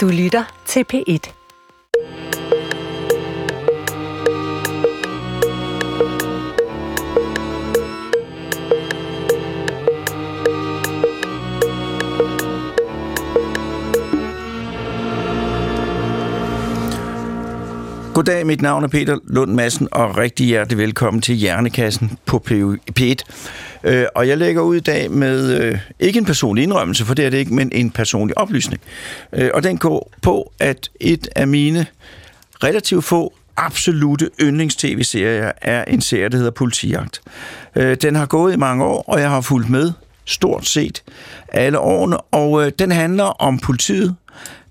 Du lytter til P1. Goddag, mit navn er Peter Lund Madsen, og rigtig hjertelig velkommen til Hjernekassen på P1. Øh, og jeg lægger ud i dag med øh, ikke en personlig indrømmelse, for det er det ikke, men en personlig oplysning. Øh, og den går på, at et af mine relativt få absolute yndlings-tv-serier er en serie, der hedder Politijagt. Øh, den har gået i mange år, og jeg har fulgt med stort set alle årene, og øh, den handler om politiet,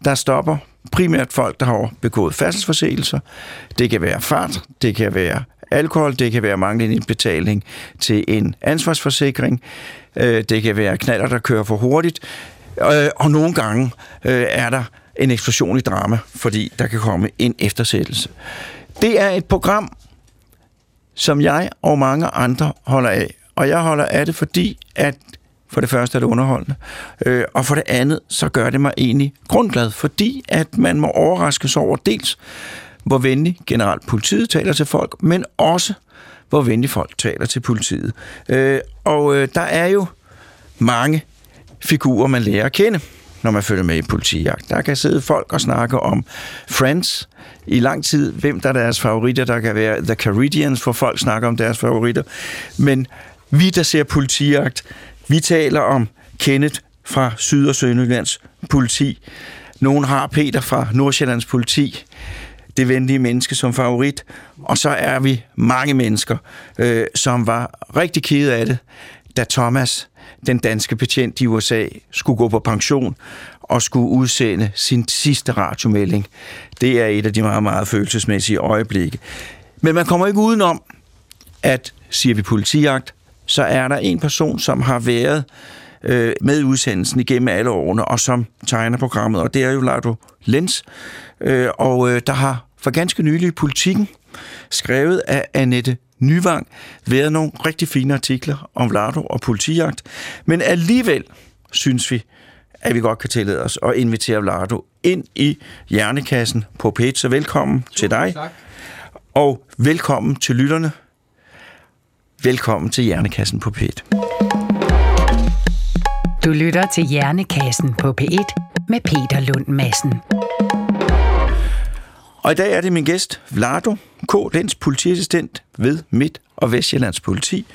der stopper primært folk, der har begået færdselsforseelser. Det kan være fart, det kan være alkohol, det kan være manglende betaling til en ansvarsforsikring, øh, det kan være knaller, der kører for hurtigt, øh, og nogle gange øh, er der en eksplosion i drama, fordi der kan komme en eftersættelse. Det er et program, som jeg og mange andre holder af, og jeg holder af det, fordi at for det første er det underholdende. Øh, og for det andet, så gør det mig egentlig grundglad, fordi at man må overraskes over dels, hvor venlig generelt politiet taler til folk, men også, hvor venlig folk taler til politiet. Øh, og øh, der er jo mange figurer, man lærer at kende, når man følger med i politijagt. Der kan sidde folk og snakke om Friends i lang tid, hvem der er deres favoritter. Der kan være The Caridians, hvor folk snakker om deres favoritter. Men vi, der ser politijagt, vi taler om Kenneth fra Syd- og Sønderjyllands politi. Nogen har Peter fra Nordsjællands politi det venlige menneske som favorit. Og så er vi mange mennesker, øh, som var rigtig kede af det, da Thomas, den danske betjent i USA, skulle gå på pension og skulle udsende sin sidste radiomelding. Det er et af de meget, meget følelsesmæssige øjeblikke. Men man kommer ikke udenom, at siger vi politijagt, så er der en person, som har været øh, med udsendelsen igennem alle årene, og som tegner programmet, og det er jo Lardo Lenz. Øh, og øh, der har for ganske nylig i Politiken, skrevet af Annette Nyvang, været nogle rigtig fine artikler om Lardo og politijagt, men alligevel synes vi, at vi godt kan tillade os at invitere Lardo ind i Hjernekassen på P1. Så velkommen Super, til dig. Tak. Og velkommen til lytterne. Velkommen til Hjernekassen på P1. Du lytter til Hjernekassen på P1 med Peter Lund Madsen. Og i dag er det min gæst, Vlado K., Lens politiassistent ved Midt- og Vestjyllands politi.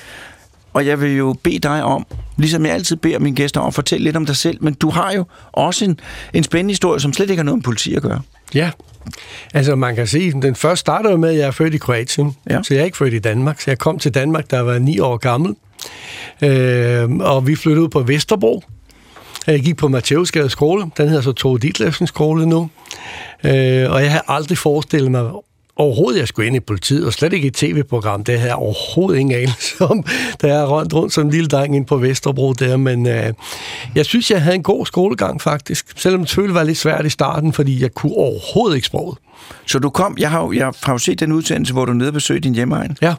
Og jeg vil jo bede dig om, ligesom jeg altid beder mine gæster om, at fortælle lidt om dig selv, men du har jo også en, en spændende historie, som slet ikke har noget med politi at gøre. Ja, altså man kan sige, den første starter med, at jeg er født i Kroatien, ja. så jeg er ikke født i Danmark. Så jeg kom til Danmark, da jeg var ni år gammel, øh, og vi flyttede ud på Vesterbro. Jeg gik på Matthæusgade skole, den hedder så Tove Ditlevsen skole nu, øh, og jeg havde aldrig forestillet mig overhovedet, jeg skulle ind i politiet, og slet ikke et tv-program. Det havde jeg overhovedet ingen anelse om, da jeg rundt rundt som en lille dreng ind på Vesterbro der. Men øh, jeg synes, jeg havde en god skolegang faktisk. Selvom det selvfølgelig var lidt svært i starten, fordi jeg kunne overhovedet ikke sproget. Så du kom, jeg har, jeg har jo set den udsendelse, hvor du nede og besøger din hjemmeegn. Ja.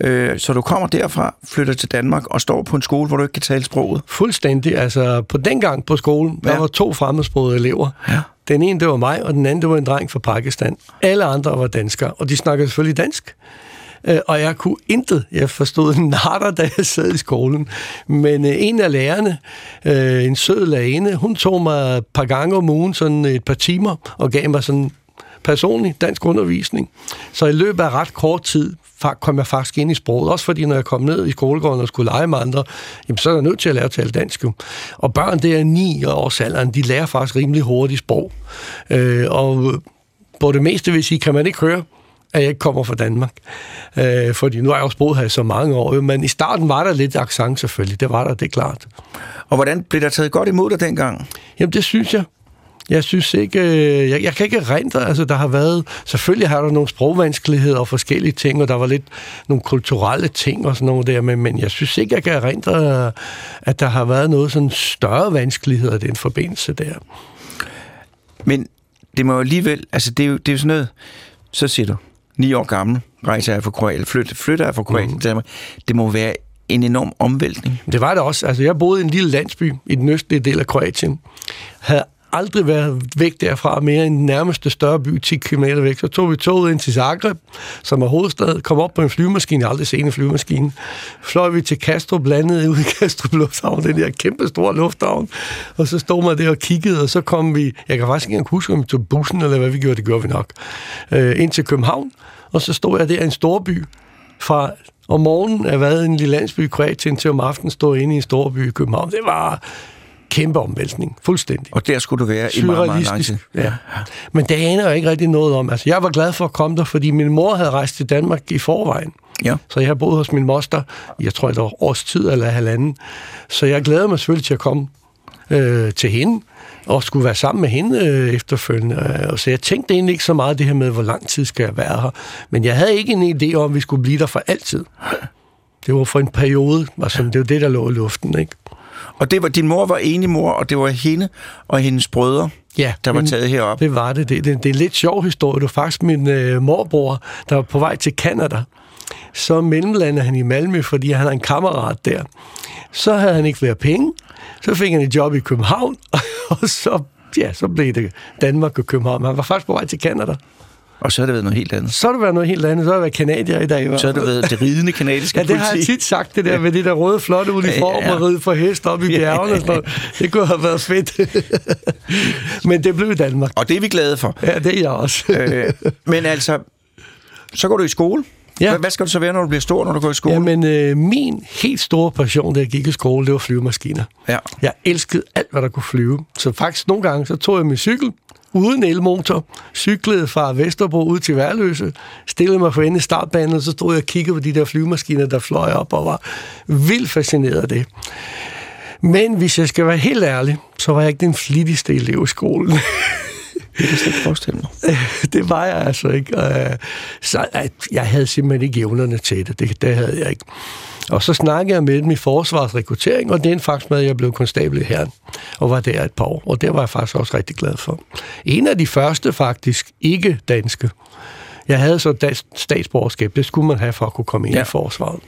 Øh, så du kommer derfra, flytter til Danmark og står på en skole, hvor du ikke kan tale sproget? Fuldstændig. Altså, på den gang på skolen, ja. der var to fremmedsprogede elever. Ja. Den ene, det var mig, og den anden, det var en dreng fra Pakistan. Alle andre var danskere, og de snakkede selvfølgelig dansk. Øh, og jeg kunne intet. Jeg forstod natter, da jeg sad i skolen. Men øh, en af lærerne, øh, en sød lærerinde, hun tog mig et par gange om ugen, sådan et par timer, og gav mig sådan personlig dansk undervisning. Så i løbet af ret kort tid kom jeg faktisk ind i sproget. Også fordi, når jeg kom ned i skolegården og skulle lege med andre, jamen, så er jeg nødt til at lære at tale dansk. Jo. Og børn, det er ni års alderen, de lærer faktisk rimelig hurtigt sprog. Øh, og på det meste vil sige, kan man ikke høre, at jeg ikke kommer fra Danmark. Øh, fordi nu har jeg også boet her i så mange år, men i starten var der lidt accent selvfølgelig, det var der, det er klart. Og hvordan blev der taget godt imod dig dengang? Jamen det synes jeg. Jeg synes ikke, øh, jeg, jeg kan ikke rente, altså der har været, selvfølgelig har der nogle sprogvanskeligheder og forskellige ting, og der var lidt nogle kulturelle ting og sådan noget der, men, men jeg synes ikke, jeg kan rente, at der har været noget sådan større vanskeligheder i den forbindelse der. Men det må jo alligevel, altså det er jo, det er jo sådan noget, så siger du, ni år gammel, rejser jeg fra Kroatien, flytter, flytter jeg fra Kroatien mm. til Danmark. Det må være en enorm omvæltning. Det var det også. Altså, jeg boede i en lille landsby i den østlige del af Kroatien. Havde aldrig være væk derfra mere end den nærmeste større by, 10 km væk. Så tog vi toget ind til Zagreb, som er hovedstad, kom op på en flyvemaskine, aldrig set en flyvemaskine. Fløj vi til Kastrup, landede ude i Kastrup Lufthavn, den der kæmpe store lufthavn. Og så stod man der og kiggede, og så kom vi, jeg kan faktisk ikke engang huske, om vi tog bussen, eller hvad vi gjorde, det gjorde vi nok, øh, ind til København. Og så stod jeg der i en storby, fra om morgenen er været en lille landsby i Kroatien til om aftenen stå inde i en storby i København. Det var kæmpe omvæltning. Fuldstændig. Og der skulle du være i meget, meget lang tid. Ja. Men det aner jeg ikke rigtig noget om. Altså, jeg var glad for at komme der, fordi min mor havde rejst til Danmark i forvejen. Ja. Så jeg har boet hos min moster, jeg tror, det var års tid eller halvanden. Så jeg glæder mig selvfølgelig til at komme øh, til hende, og skulle være sammen med hende øh, efterfølgende. Og så jeg tænkte egentlig ikke så meget det her med, hvor lang tid skal jeg være her. Men jeg havde ikke en idé om, at vi skulle blive der for altid. Det var for en periode. Altså, det var det, der lå i luften, ikke? Og det var, din mor var enig mor, og det var hende og hendes brødre, Ja, der var taget herop. Det var det. Det, det, det er en lidt sjov historie. Det var faktisk min øh, morbror, der var på vej til Kanada. Så mellemlandede han i Malmø, fordi han har en kammerat der. Så havde han ikke flere penge. Så fik han et job i København, og så, ja, så blev det Danmark og København. Han var faktisk på vej til Kanada. Og så har det været noget helt andet. Så har det været noget helt andet. Så har det været kanadier i dag. hvert Så har det været det ridende kanadiske Ja, det har jeg politi. tit sagt, det der med det der røde, flotte uniform Ja. og ride for hest op i bjergene. og sådan noget. Det kunne have været fedt. Men det blev i Danmark. Og det er vi glade for. Ja, det er jeg også. øh, men altså, så går du i skole. Ja. Hvad, hvad skal du så være, når du bliver stor, når du går i skole? Jamen, øh, min helt store passion, da jeg gik i skole, det var flyvemaskiner. Ja. Jeg elskede alt, hvad der kunne flyve. Så faktisk nogle gange, så tog jeg min cykel, uden elmotor, cyklede fra Vesterbro ud til Værløse, stillede mig for enden i startbanen, og så stod jeg og kiggede på de der flyvemaskiner, der fløj op, og var vildt fascineret af det. Men hvis jeg skal være helt ærlig, så var jeg ikke den flittigste elev i skolen. Det kan jeg ikke forestille mig. det var jeg altså ikke. Øh, Så at jeg havde simpelthen ikke evnerne til det. det. Det havde jeg ikke. Og så snakkede jeg med dem i forsvarsrekruttering, og det endte faktisk med, at jeg blev konstabel i herren, og var der et par år. Og det var jeg faktisk også rigtig glad for. En af de første faktisk, ikke danske. Jeg havde så statsborgerskab, det skulle man have for at kunne komme ind ja. i forsvaret.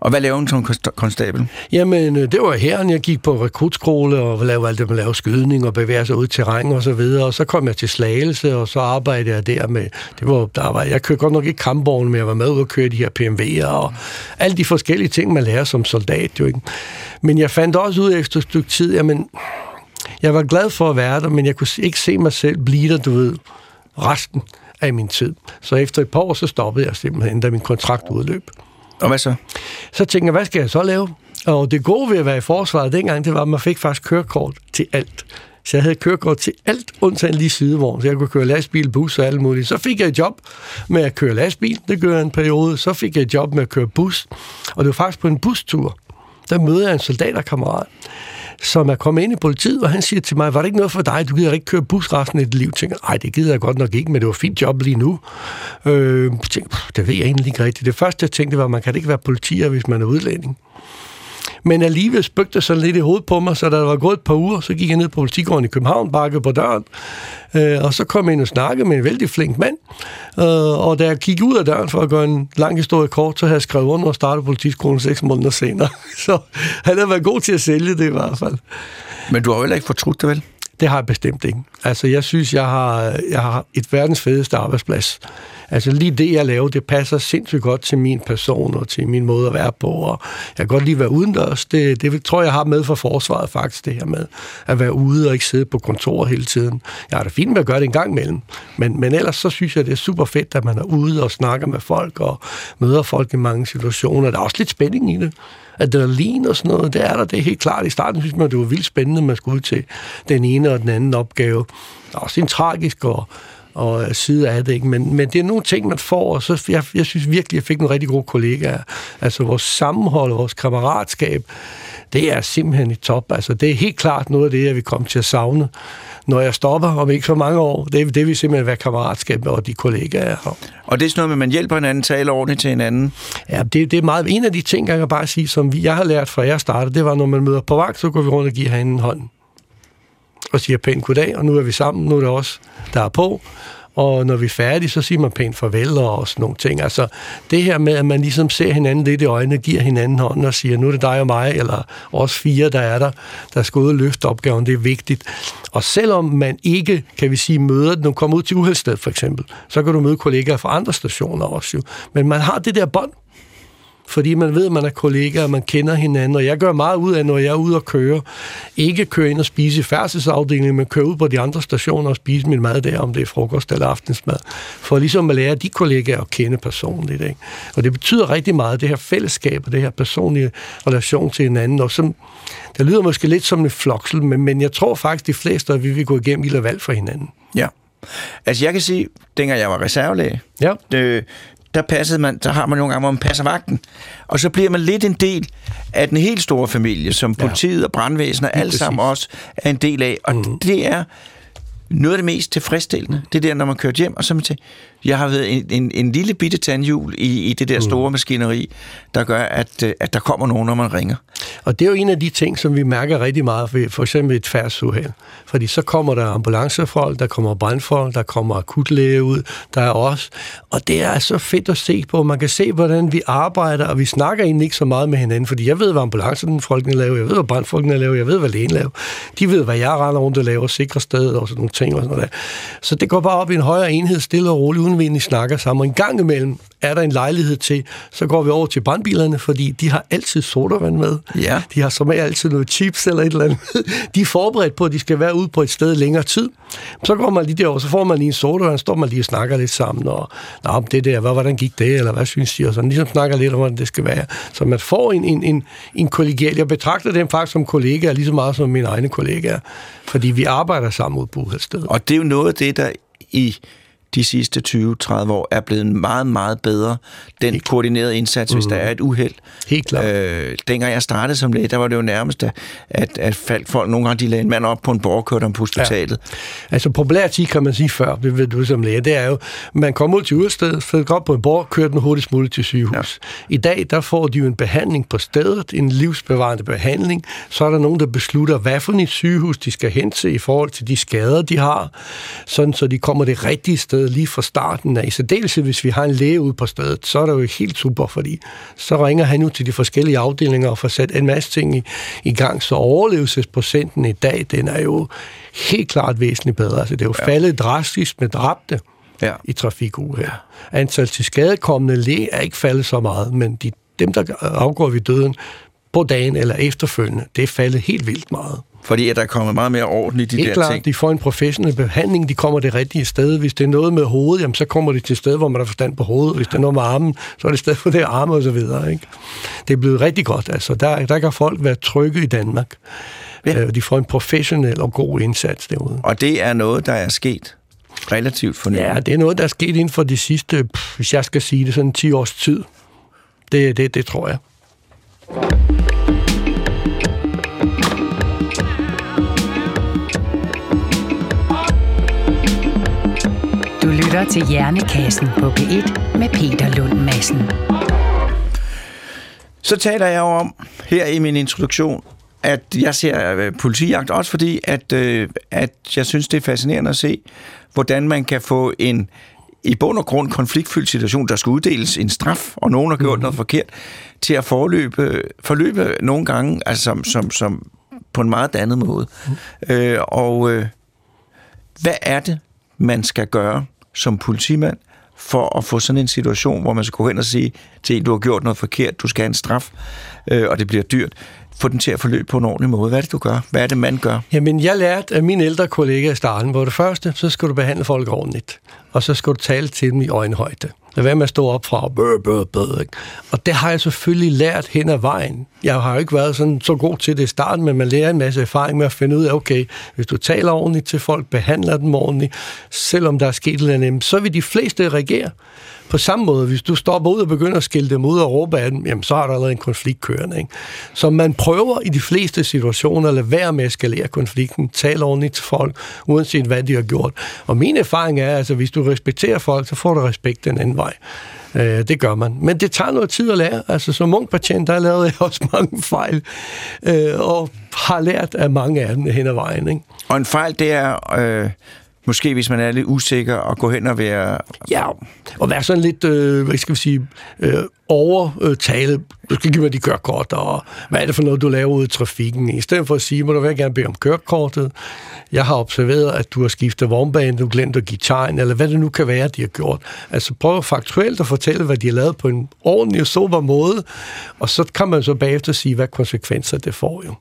Og hvad laver hun som konstabel? Jamen, øh, det var herren, jeg gik på rekrutskole og lavede alt det med at lave skydning og bevæge sig ud til terræn og så videre. Og så kom jeg til Slagelse, og så arbejdede jeg der med... Det var, der var, jeg kørte godt nok ikke kampvogn, men jeg var med ud og køre de her PMV'er og alle de forskellige ting, man lærer som soldat. Jo, ikke? Men jeg fandt også ud efter et stykke tid, jamen, jeg var glad for at være der, men jeg kunne ikke se mig selv blive der, du ved, resten af min tid. Så efter et par år, så stoppede jeg simpelthen, da min kontrakt udløb. Og hvad så? Så tænkte jeg, hvad skal jeg så lave? Og det gode ved at være i forsvaret dengang, det var, at man fik faktisk kørekort til alt. Så jeg havde kørekort til alt, undtagen lige sidevogn. Så jeg kunne køre lastbil, bus og alt muligt. Så fik jeg et job med at køre lastbil. Det gør jeg en periode. Så fik jeg et job med at køre bus. Og det var faktisk på en bustur. Der mødte jeg en soldaterkammerat, som er kommet ind i politiet, og han siger til mig, var det ikke noget for dig? Du gider ikke køre bus resten af dit liv. Jeg tænker, nej, det gider jeg godt nok ikke, men det var et fint job lige nu. Øh, tænker, det ved jeg egentlig ikke rigtigt. Det første, jeg tænkte, var, man kan ikke være politier, hvis man er udlænding. Men alligevel spøgte det sådan lidt i hovedet på mig, så da der var gået et par uger, så gik jeg ned på politigården i København, bakkede på døren, øh, og så kom jeg ind og snakkede med en vældig flink mand. Øh, og da jeg gik ud af døren for at gøre en lang historie kort, så havde jeg skrevet under og startet politiskolen seks måneder senere. Så han havde været god til at sælge det i hvert fald. Men du har jo heller ikke fortrudt det, vel? Det har jeg bestemt ikke. Altså, jeg synes, jeg har, jeg har et verdens fedeste arbejdsplads. Altså, lige det, jeg laver, det passer sindssygt godt til min person og til min måde at være på. Og jeg kan godt lide at være udendørs. Det, det tror jeg, jeg har med fra forsvaret faktisk, det her med at være ude og ikke sidde på kontor hele tiden. Jeg har det fint med at gøre det en gang imellem. Men, men ellers så synes jeg, det er super fedt, at man er ude og snakker med folk og møder folk i mange situationer. Der er også lidt spænding i det adrenalin og sådan noget, det er der, det er helt klart. I starten synes man, det var vildt spændende, at man skulle ud til den ene og den anden opgave. Der er også en tragisk og, og side af det, ikke? Men, men det er nogle ting, man får, og så jeg, jeg synes virkelig, jeg fik nogle rigtig gode kollegaer. Altså vores sammenhold, vores kammeratskab, det er simpelthen i top. Altså det er helt klart noget af det, jeg vil komme til at savne, når jeg stopper om ikke så mange år. Det, det vil simpelthen være kammeratskab og de kollegaer, jeg har. Og det er sådan noget med, at man hjælper hinanden, taler ordentligt til hinanden. Ja, det, det er meget... En af de ting, jeg kan bare sige, som vi, jeg har lært fra jeg startede, det var, når man møder på vagt, så går vi rundt og giver hinanden en hånd. Og siger pænt goddag, og nu er vi sammen, nu er det os, der er på. og når vi er færdige, så siger man pænt farvel og sådan nogle ting. Altså, det her med, at man ligesom ser hinanden lidt i øjnene, giver hinanden hånden og siger, nu er det dig og mig, eller os fire, der er der, der skal ud og løfte opgaven, det er vigtigt. Og selvom man ikke, kan vi sige, møder, når du kommer ud til Uheldsted for eksempel, så kan du møde kollegaer fra andre stationer også jo. Men man har det der bånd, fordi man ved, at man er kollegaer, man kender hinanden, og jeg gør meget ud af, når jeg er ude og køre, ikke køre ind og spise i færdselsafdelingen, men køre ud på de andre stationer og spise min mad der, om det er frokost eller aftensmad, for ligesom at lære de kollegaer at kende personligt. Ikke? Og det betyder rigtig meget, det her fællesskab og det her personlige relation til hinanden, og som, det lyder måske lidt som en floksel, men, men jeg tror faktisk, de fleste, at vi vil gå igennem lille valg for hinanden. Ja. Altså jeg kan sige, dengang jeg var reservelæge, Ja. det, der passede man, der har man nogle gange, hvor man passer vagten. Og så bliver man lidt en del af den helt store familie, som politiet og brandvæsen og alle præcis. sammen også er en del af. Og mm. det er noget af det mest tilfredsstillende. Det er der, når man kører hjem, og så man til, jeg har været en, en, en lille bitte tandhjul i, i det der store maskineri, der gør, at, øh, at der kommer nogen, når man ringer. Og det er jo en af de ting, som vi mærker rigtig meget ved for eksempel et færdsuheld. Fordi så kommer der ambulancefolk, der kommer brandfolk, der kommer akutlæge ud, der er os. Og det er så fedt at se på. Man kan se, hvordan vi arbejder, og vi snakker egentlig ikke så meget med hinanden, fordi jeg ved, hvad ambulancefolkene laver, jeg ved, hvad brandfolkene laver, jeg ved, hvad lægen laver. De ved, hvad jeg render rundt og laver, sikre stedet og sådan nogle ting. Og sådan noget. Så det går bare op i en højere enhed, stille og roligt, egentlig snakker sammen. Og en gang imellem er der en lejlighed til, så går vi over til brandbilerne, fordi de har altid sodavand med. Ja. De har som altid noget chips eller et eller andet. De er forberedt på, at de skal være ude på et sted længere tid. Så går man lige derover, så får man lige en sodavand, står man lige og snakker lidt sammen, og Nå, om det der, hvad, hvordan gik det, eller hvad synes de, og sådan ligesom snakker lidt om, hvordan det skal være. Så man får en, en, en, en kollegial. Jeg betragter dem faktisk som kollegaer, lige så meget som mine egne kollegaer, fordi vi arbejder sammen ud på Uheldsted. Og det er jo noget af det, der i de sidste 20-30 år er blevet meget, meget bedre. Den koordinerede indsats, hvis der er et uheld. Helt klart. Øh, dengang jeg startede som læge, der var det jo nærmest, at, at, faldt folk, nogle gange de lagde en mand op på en borgerkørt på hospitalet. Ja. Altså populært kan man sige før, det ved du som læge, det er jo, man kommer ud til udstedet, flytter op på en borg, kører den hurtigst muligt til sygehus. Ja. I dag, der får de jo en behandling på stedet, en livsbevarende behandling. Så er der nogen, der beslutter, hvad for et sygehus de skal hen til i forhold til de skader, de har, sådan så de kommer det rigtige sted lige fra starten af. I særdeleshed, hvis vi har en læge ude på stedet, så er det jo helt super, fordi så ringer han ud til de forskellige afdelinger og får sat en masse ting i, i gang, så overlevelsesprocenten i dag, den er jo helt klart væsentligt bedre. Altså, det er jo ja. faldet drastisk med dræbte Ja. i trafikuheld. Ja. Antal til skadekommende læge er ikke faldet så meget, men de, dem, der afgår ved døden på dagen eller efterfølgende, det er faldet helt vildt meget. Fordi at der er kommet meget mere orden i de Helt der klart, ting. de får en professionel behandling, de kommer det rigtige sted. Hvis det er noget med hovedet, jamen, så kommer de til sted, hvor man har forstand på hovedet. Hvis det er noget med armen, så er det et sted for det arme og så videre. Ikke? Det er blevet rigtig godt. Altså, der, der kan folk være trygge i Danmark. Ja. Ja. De får en professionel og god indsats derude. Og det er noget, der er sket relativt for. Ja, det er noget, der er sket inden for de sidste, pff, hvis jeg skal sige det, sådan 10 års tid. Det, det, det tror jeg. Lytter til Hjernekassen på P1 med Peter Lund Madsen. Så taler jeg om her i min introduktion, at jeg ser øh, politijagt også fordi, at, øh, at jeg synes, det er fascinerende at se, hvordan man kan få en i bund og grund konfliktfyldt situation, der skal uddeles en straf, og nogen har gjort mm. noget forkert, til at forløbe, forløbe nogle gange altså som, som, som på en meget andet måde. Mm. Øh, og øh, hvad er det, man skal gøre som politimand, for at få sådan en situation, hvor man skal gå hen og sige til en, du har gjort noget forkert, du skal have en straf, øh, og det bliver dyrt. Få den til at forløbe på en ordentlig måde. Hvad er det, du gør? Hvad er det, man gør? Jamen, jeg lærte af mine ældre kollegaer i starten, hvor det første, så skal du behandle folk ordentligt. Og så skal du tale til dem i øjenhøjde. Lad være med at stå op fra og bøh, bøh, bøh, ikke? Og det har jeg selvfølgelig lært hen ad vejen. Jeg har jo ikke været sådan så god til det i starten, men man lærer en masse erfaring med at finde ud af, okay, hvis du taler ordentligt til folk, behandler dem ordentligt, selvom der er sket et eller andet, så vil de fleste reagere. På samme måde, hvis du stopper ud og begynder at skille dem ud og råbe af dem, jamen så har der allerede en konflikt kørende. Ikke? Så man prøver i de fleste situationer at lade være med at eskalere konflikten, tale ordentligt til folk, uanset hvad de har gjort. Og min erfaring er, at altså, hvis du respekterer folk, så får du respekt den anden vej. Øh, det gør man. Men det tager noget tid at lære. Altså som ung patient, der lavede jeg også mange fejl, øh, og har lært af mange af dem hen ad vejen. Ikke? Og en fejl, det er, øh, måske hvis man er lidt usikker, og gå hen og være... Ja, og være sådan lidt, øh, hvad skal vi sige, øh, overtale, du skal give mig de kørekort, og hvad er det for noget, du laver ude i trafikken? I stedet for at sige, må du være gerne bede om kørekortet, jeg har observeret, at du har skiftet vognbane, du glemt at give tegn, eller hvad det nu kan være, de har gjort. Altså prøv faktuelt at fortælle, hvad de har lavet på en ordentlig og sober måde, og så kan man så bagefter sige, hvad konsekvenser det får jo.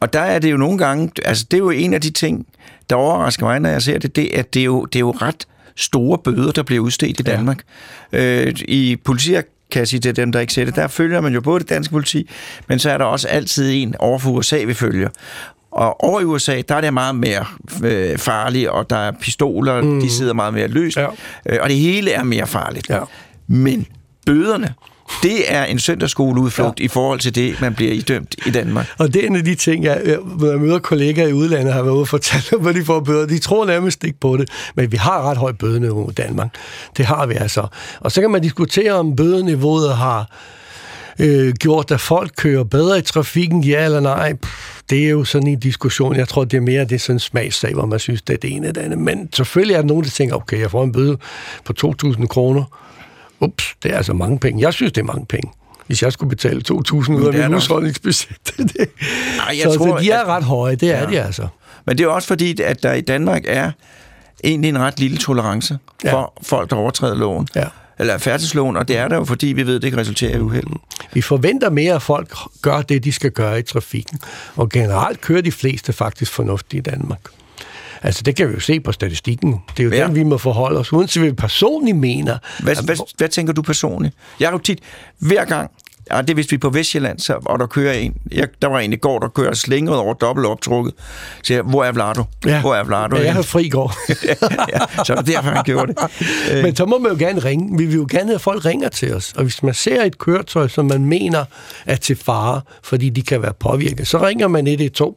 Og der er det jo nogle gange, altså det er jo en af de ting, der overrasker mig, når jeg ser det, det, at det er jo, det er jo ret store bøder, der bliver udstedt i Danmark. Ja. Øh, I politi kan jeg sige til dem, der ikke ser det, der følger man jo både det danske politi, men så er der også altid en over for USA, vi følger. Og over i USA, der er det meget mere øh, farligt, og der er pistoler, mm. de sidder meget mere løst, ja. øh, og det hele er mere farligt. Ja. Men bøderne, det er en søndagsskoleudflugt ja. i forhold til det, man bliver idømt i Danmark. Og det er en af de ting, jeg, når jeg møder kollegaer i udlandet, har været ude og fortælle, hvor de får bøder. De tror nærmest ikke på det, men vi har ret højt bødeniveau i Danmark. Det har vi altså. Og så kan man diskutere, om bødeniveauet har øh, gjort, at folk kører bedre i trafikken, ja eller nej. Pff, det er jo sådan en diskussion. Jeg tror, det er mere det er sådan en smagssag, hvor man synes, det er det ene eller det andet. Men selvfølgelig er der nogen, der tænker, okay, jeg får en bøde på 2.000 kroner ups, det er altså mange penge. Jeg synes, det er mange penge hvis jeg skulle betale 2.000 ud af min husholdningsbudget. Nej, jeg så, tror, så de er at, ret høje, det er ja. de altså. Men det er også fordi, at der i Danmark er egentlig en ret lille tolerance ja. for folk, der overtræder loven. Ja. Eller færdselsloven, og det er der jo, fordi vi ved, at det ikke resulterer i uheld. Vi forventer mere, at folk gør det, de skal gøre i trafikken. Og generelt kører de fleste faktisk fornuftigt i Danmark. Altså, det kan vi jo se på statistikken. Det er jo ja. den, vi må forholde os, uden til vi personligt mener. Hvad, at, hvad, hvad tænker du personligt? Jeg har jo tit, hver gang, Ja, det vidste vi på Vestjylland, så, og der kører en. Jeg, der var en i går, der kører slingret over dobbelt optrukket. Så jeg, hvor er Vlado? Ja. Hvor er Vlado? Ja, jeg har fri i går. ja, så er det derfor, han gjorde det. Men så må man jo gerne ringe. Vi vil jo gerne have, at folk ringer til os. Og hvis man ser et køretøj, som man mener er til fare, fordi de kan være påvirket, så ringer man 112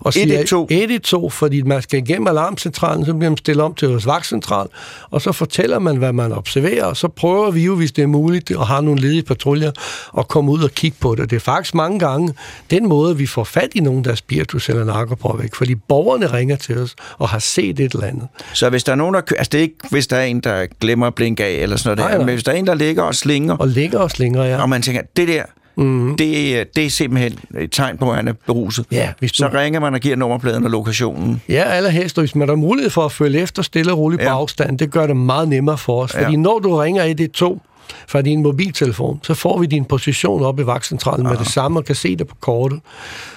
og siger 112. 112, fordi man skal igennem alarmcentralen, så bliver man stillet om til vores vagtcentral, og så fortæller man, hvad man observerer, og så prøver vi jo, hvis det er muligt, og har nogle ledige patruljer, at komme ud og kigge på det. Det er faktisk mange gange den måde, vi får fat i nogen, der er spiritus eller narkopåvæk, fordi borgerne ringer til os og har set et eller andet. Så hvis der er nogen, der kører, altså det er ikke, hvis der er en, der glemmer at blinke af, eller sådan noget, nej, nej. men hvis der er en, der ligger og slinger, og ligger og slinger, ja. og man tænker, det der, Mm. Det, det er simpelthen et tegn på, at han er beruset. Ja, hvis du... Så ringer man og giver nummerpladen og lokationen. Ja, allerhelst. Hvis man har mulighed for at følge efter stille og roligt ja. på afstand, det gør det meget nemmere for os. Ja. Fordi når du ringer 112 fra din mobiltelefon, så får vi din position op i vagtcentralen med det samme og kan se det på kortet.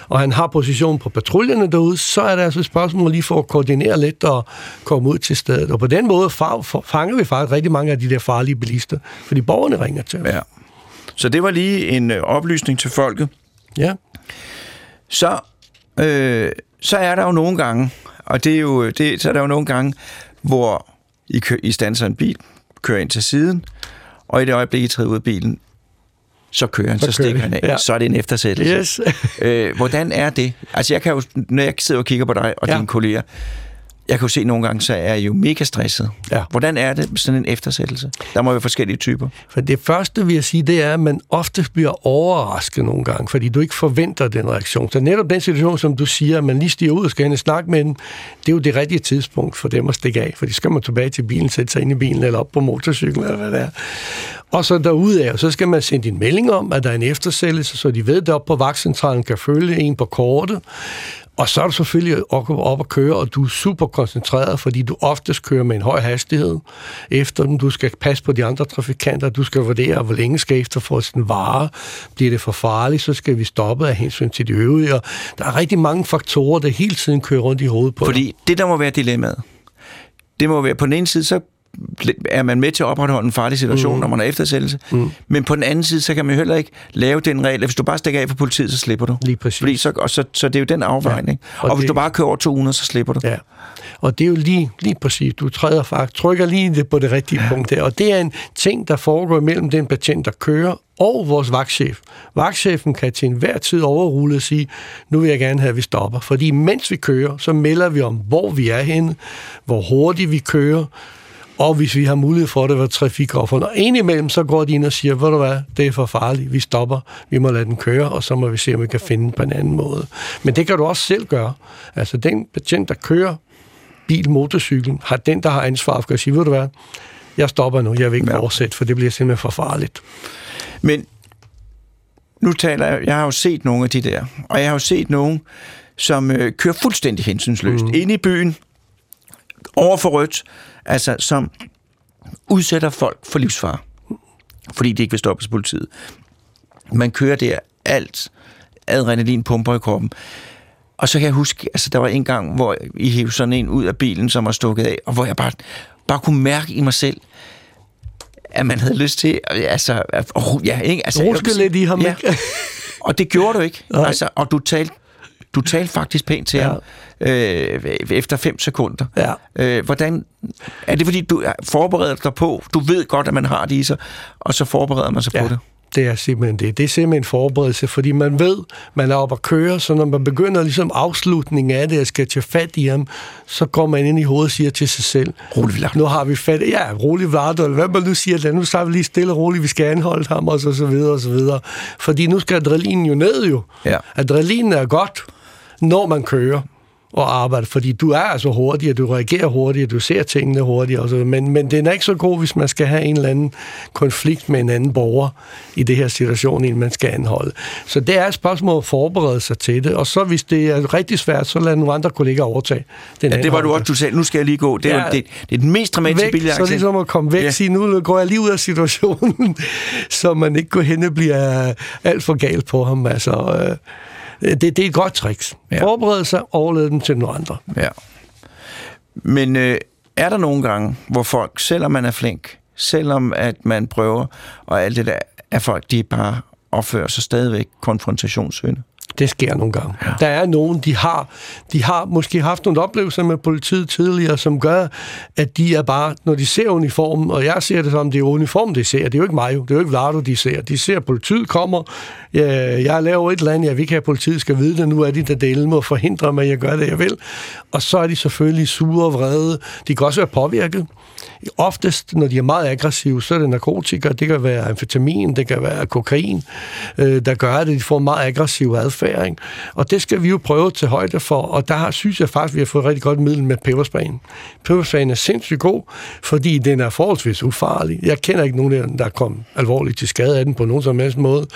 Og han har position på patruljerne derude, så er det altså et spørgsmål lige for at koordinere lidt og komme ud til stedet. Og på den måde fanger vi faktisk rigtig mange af de der farlige bilister, fordi borgerne ringer til os. Ja. Så det var lige en øh, oplysning til folket. Ja. Så, øh, så er der jo nogle gange, og det er jo, det, så er der jo nogle gange, hvor I, kø, I standser en bil, kører ind til siden, og i det øjeblik, I træder ud af bilen, så kører han, så, så stikker han af. Ja. Så er det en eftersættelse. Yes. øh, hvordan er det? Altså jeg kan jo, når jeg sidder og kigger på dig og ja. dine kolleger, jeg kan jo se nogle gange, så er jeg jo mega stresset. Ja. Hvordan er det med sådan en eftersættelse? Der må være forskellige typer. For det første vil jeg sige, det er, at man ofte bliver overrasket nogle gange, fordi du ikke forventer den reaktion. Så netop den situation, som du siger, at man lige stiger ud og skal hen og snakke med dem, det er jo det rigtige tidspunkt for dem at stikke af, for de skal man tilbage til bilen, sætte sig ind i bilen eller op på motorcyklen eller hvad det er. Og så derudaf, så skal man sende en melding om, at der er en eftersættelse, så de ved, at op på vagtcentralen kan følge en på kortet. Og så er du selvfølgelig op, op at køre, og du er super koncentreret, fordi du oftest kører med en høj hastighed efter dem. Du skal passe på de andre trafikanter, du skal vurdere, hvor længe skal efter for sådan vare. Bliver det for farligt, så skal vi stoppe af hensyn til de øvrige. Og der er rigtig mange faktorer, der hele tiden kører rundt i hovedet på Fordi dig. det, der må være dilemmaet, det må være på den ene side, så er man med til at opretholde en farlig situation, mm. når man er eftersættelse. Mm. Men på den anden side, så kan man jo heller ikke lave den regel, hvis du bare stikker af for politiet, så slipper du. Lige præcis. Fordi så, og så, så det er jo den afvejning. Ja. Og, og det, hvis du bare kører over 200, så slipper du. Ja. Og det er jo lige, lige præcis, du træder faktisk, trykker lige på det rigtige ja. punkt der. Og det er en ting, der foregår mellem den patient, der kører, og vores vagtchef. Vagtchefen kan til enhver tid overrule og sige, nu vil jeg gerne have, at vi stopper. Fordi mens vi kører, så melder vi om, hvor vi er henne, hvor hurtigt vi kører, og hvis vi har mulighed for det ved trafikoffer. Og indimellem så går de ind og siger, ved du hvad, det er for farligt, vi stopper, vi må lade den køre, og så må vi se, om vi kan finde den på en anden måde. Men det kan du også selv gøre. Altså den patient, der kører bil, motorcyklen, har den, der har ansvar for at sige, ved du hvad, jeg stopper nu, jeg vil ikke ja. fortsætte, for det bliver simpelthen for farligt. Men nu taler jeg, jeg har jo set nogle af de der, og jeg har jo set nogen, som øh, kører fuldstændig hensynsløst mm. ind i byen, over for rødt, altså som udsætter folk for livsfare, fordi de ikke vil stoppe politiet. Man kører der alt adrenalin pumper i kroppen. Og så kan jeg huske, altså der var en gang, hvor I hævde sådan en ud af bilen, som var stukket af, og hvor jeg bare, bare kunne mærke i mig selv, at man havde lyst til, altså, oh, ja, ikke? Altså, Ruske lidt i ham, ja. ikke? og det gjorde du ikke. Nej. Altså, og du talte, du talte faktisk pænt til ja. ham øh, efter fem sekunder. Ja. Øh, hvordan, er det fordi, du forbereder dig på, du ved godt, at man har det i sig, og så forbereder man sig ja. på det? Det er simpelthen det. Det er simpelthen en forberedelse, fordi man ved, man er oppe at køre, så når man begynder ligesom afslutningen af det, at skal tage fat i ham, så går man ind i hovedet og siger til sig selv, rolig Vlad. nu har vi fat, ja, rolig Vlad, eller hvad man nu siger, nu starter vi lige stille og roligt, vi skal anholde ham, og så, så videre, og så videre. Fordi nu skal adrenalinen jo ned jo. Ja. Adrenalinen er godt, når man kører og arbejde, fordi du er altså hurtigere, du reagerer hurtigere, du ser tingene hurtigere, og så, men, men den er ikke så god, hvis man skal have en eller anden konflikt med en anden borger i det her situation, inden man skal anholde. Så det er et spørgsmål at forberede sig til det, og så hvis det er rigtig svært, så lad nogle andre kolleger overtage den ja, det var du også, du sagde, nu skal jeg lige gå. Det er, ja, jo, det, det er den mest dramatiske billede. Så ligesom at komme væk, ja. sige, nu går jeg lige ud af situationen, så man ikke går hen og bliver alt for galt på ham. Altså, øh, det, det er et godt trick. Ja. Forberede sig, overlade den til nogle andre. Ja. Men øh, er der nogle gange, hvor folk, selvom man er flink, selvom at man prøver, og alt det der, er folk, de bare opfører sig stadigvæk konfrontationssøgende? Det sker nogle gange. Ja. Der er nogen, de har, de har måske haft nogle oplevelser med politiet tidligere, som gør, at de er bare, når de ser uniformen, og jeg ser det som, det er uniformen, de ser. Det er jo ikke mig, det er jo ikke Vlado, de ser. De ser, at politiet kommer, jeg, jeg laver et eller andet, jeg vil ikke have, at politiet skal vide det, nu er de der delen må forhindre mig, at jeg gør det, jeg vil. Og så er de selvfølgelig sure og vrede. De kan også være påvirket. Oftest, når de er meget aggressive, så er det narkotika, det kan være amfetamin, det kan være kokain, øh, der gør, at de får meget aggressiv adfærd. Ikke? Og det skal vi jo prøve til højde for, og der synes jeg faktisk, at vi har fået et rigtig godt middel med pebersprayen. Pebersprayen er sindssygt god, fordi den er forholdsvis ufarlig. Jeg kender ikke nogen der er kommet alvorligt til skade af den på nogen som helst måde.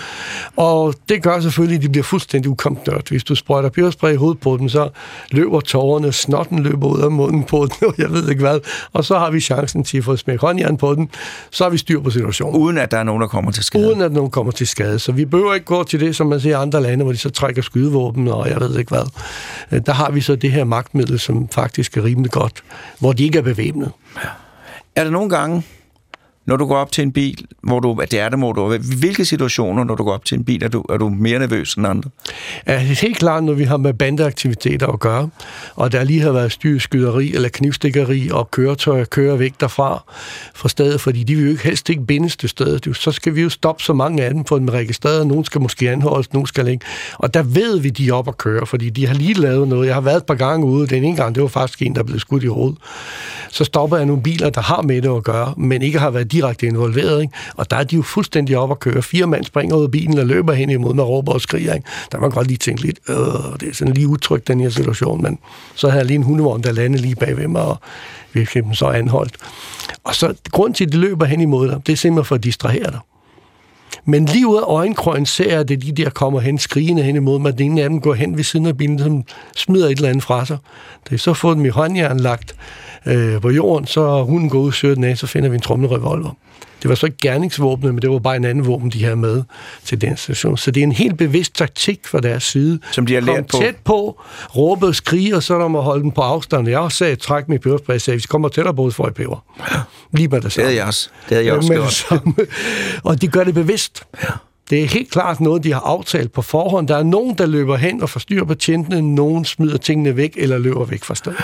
Og det gør selvfølgelig, at de bliver fuldstændig ukomptørt. Hvis du sprøjter peberspray i hovedet på dem, så løber tårerne, snotten løber ud af munden på den, og jeg ved ikke hvad. Og så har vi chancen til at få smæk håndjern på den, så har vi styr på situationen. Uden at der er nogen, der kommer til skade. Uden at nogen kommer til skade. Så vi behøver ikke gå til det, som man ser i andre lande, hvor de så trækker skydevåben, og jeg ved ikke hvad. Øh, der har vi så det her magtmiddel, som faktisk er rimelig godt, hvor de ikke er bevæbnet. Ja. Er der nogle gange, når du går op til en bil, hvor du, det er det, hvor du, hvilke situationer, når du går op til en bil, er du, er du mere nervøs end andre? Ja, det er helt klart, når vi har med bandeaktiviteter at gøre, og der lige har været styrskyderi eller knivstikkeri, og køretøjer kører væk derfra fra stedet, fordi de vil jo ikke helst ikke bindes til stedet. Så skal vi jo stoppe så mange af dem, få dem registreret. Nogen skal måske anholdes, nogen skal ikke. Og der ved vi, de er op at køre, fordi de har lige lavet noget. Jeg har været et par gange ude, den ene gang, det var faktisk en, der blev skudt i hovedet. Så stopper jeg nogle biler, der har med det at gøre, men ikke har været direkte involveret. Ikke? Og der er de jo fuldstændig op at køre. Fire mand springer ud af bilen og løber hen imod med råber og skriger. Ikke? Der man godt lige tænke lidt, øh, det er sådan lige utrygt, den her situation. Men så havde jeg lige en hundevogn, der landede lige bagved mig, og vi fik dem så anholdt. Og så grund til, at de løber hen imod dig, det er simpelthen for at distrahere dig. Men lige ud af øjenkrøjen ser jeg, at det de der kommer hen, skrigende hen imod mig. Den ene af dem går hen ved siden af bilen, som smider et eller andet fra sig. Det er så fået dem i håndjern lagt øh, på jorden, så hunden går ud og søger den af, så finder vi en tromlerevolver. Det var så ikke gerningsvåbnet, men det var bare en anden våben, de havde med til den station. Så det er en helt bevidst taktik fra deres side. Som de har lært på? tæt på, råbe og skrige, og så der må holde dem på afstand. Jeg også sagde, træk mit peberspray, sagde, hvis kommer tættere på, får jeg peber. Lige med det samme. Det havde jeg også. Det havde jeg også gjort. og de gør det bevidst. Ja. Det er helt klart noget, de har aftalt på forhånd. Der er nogen, der løber hen og forstyrrer betjentene, nogen smider tingene væk eller løber væk fra stedet.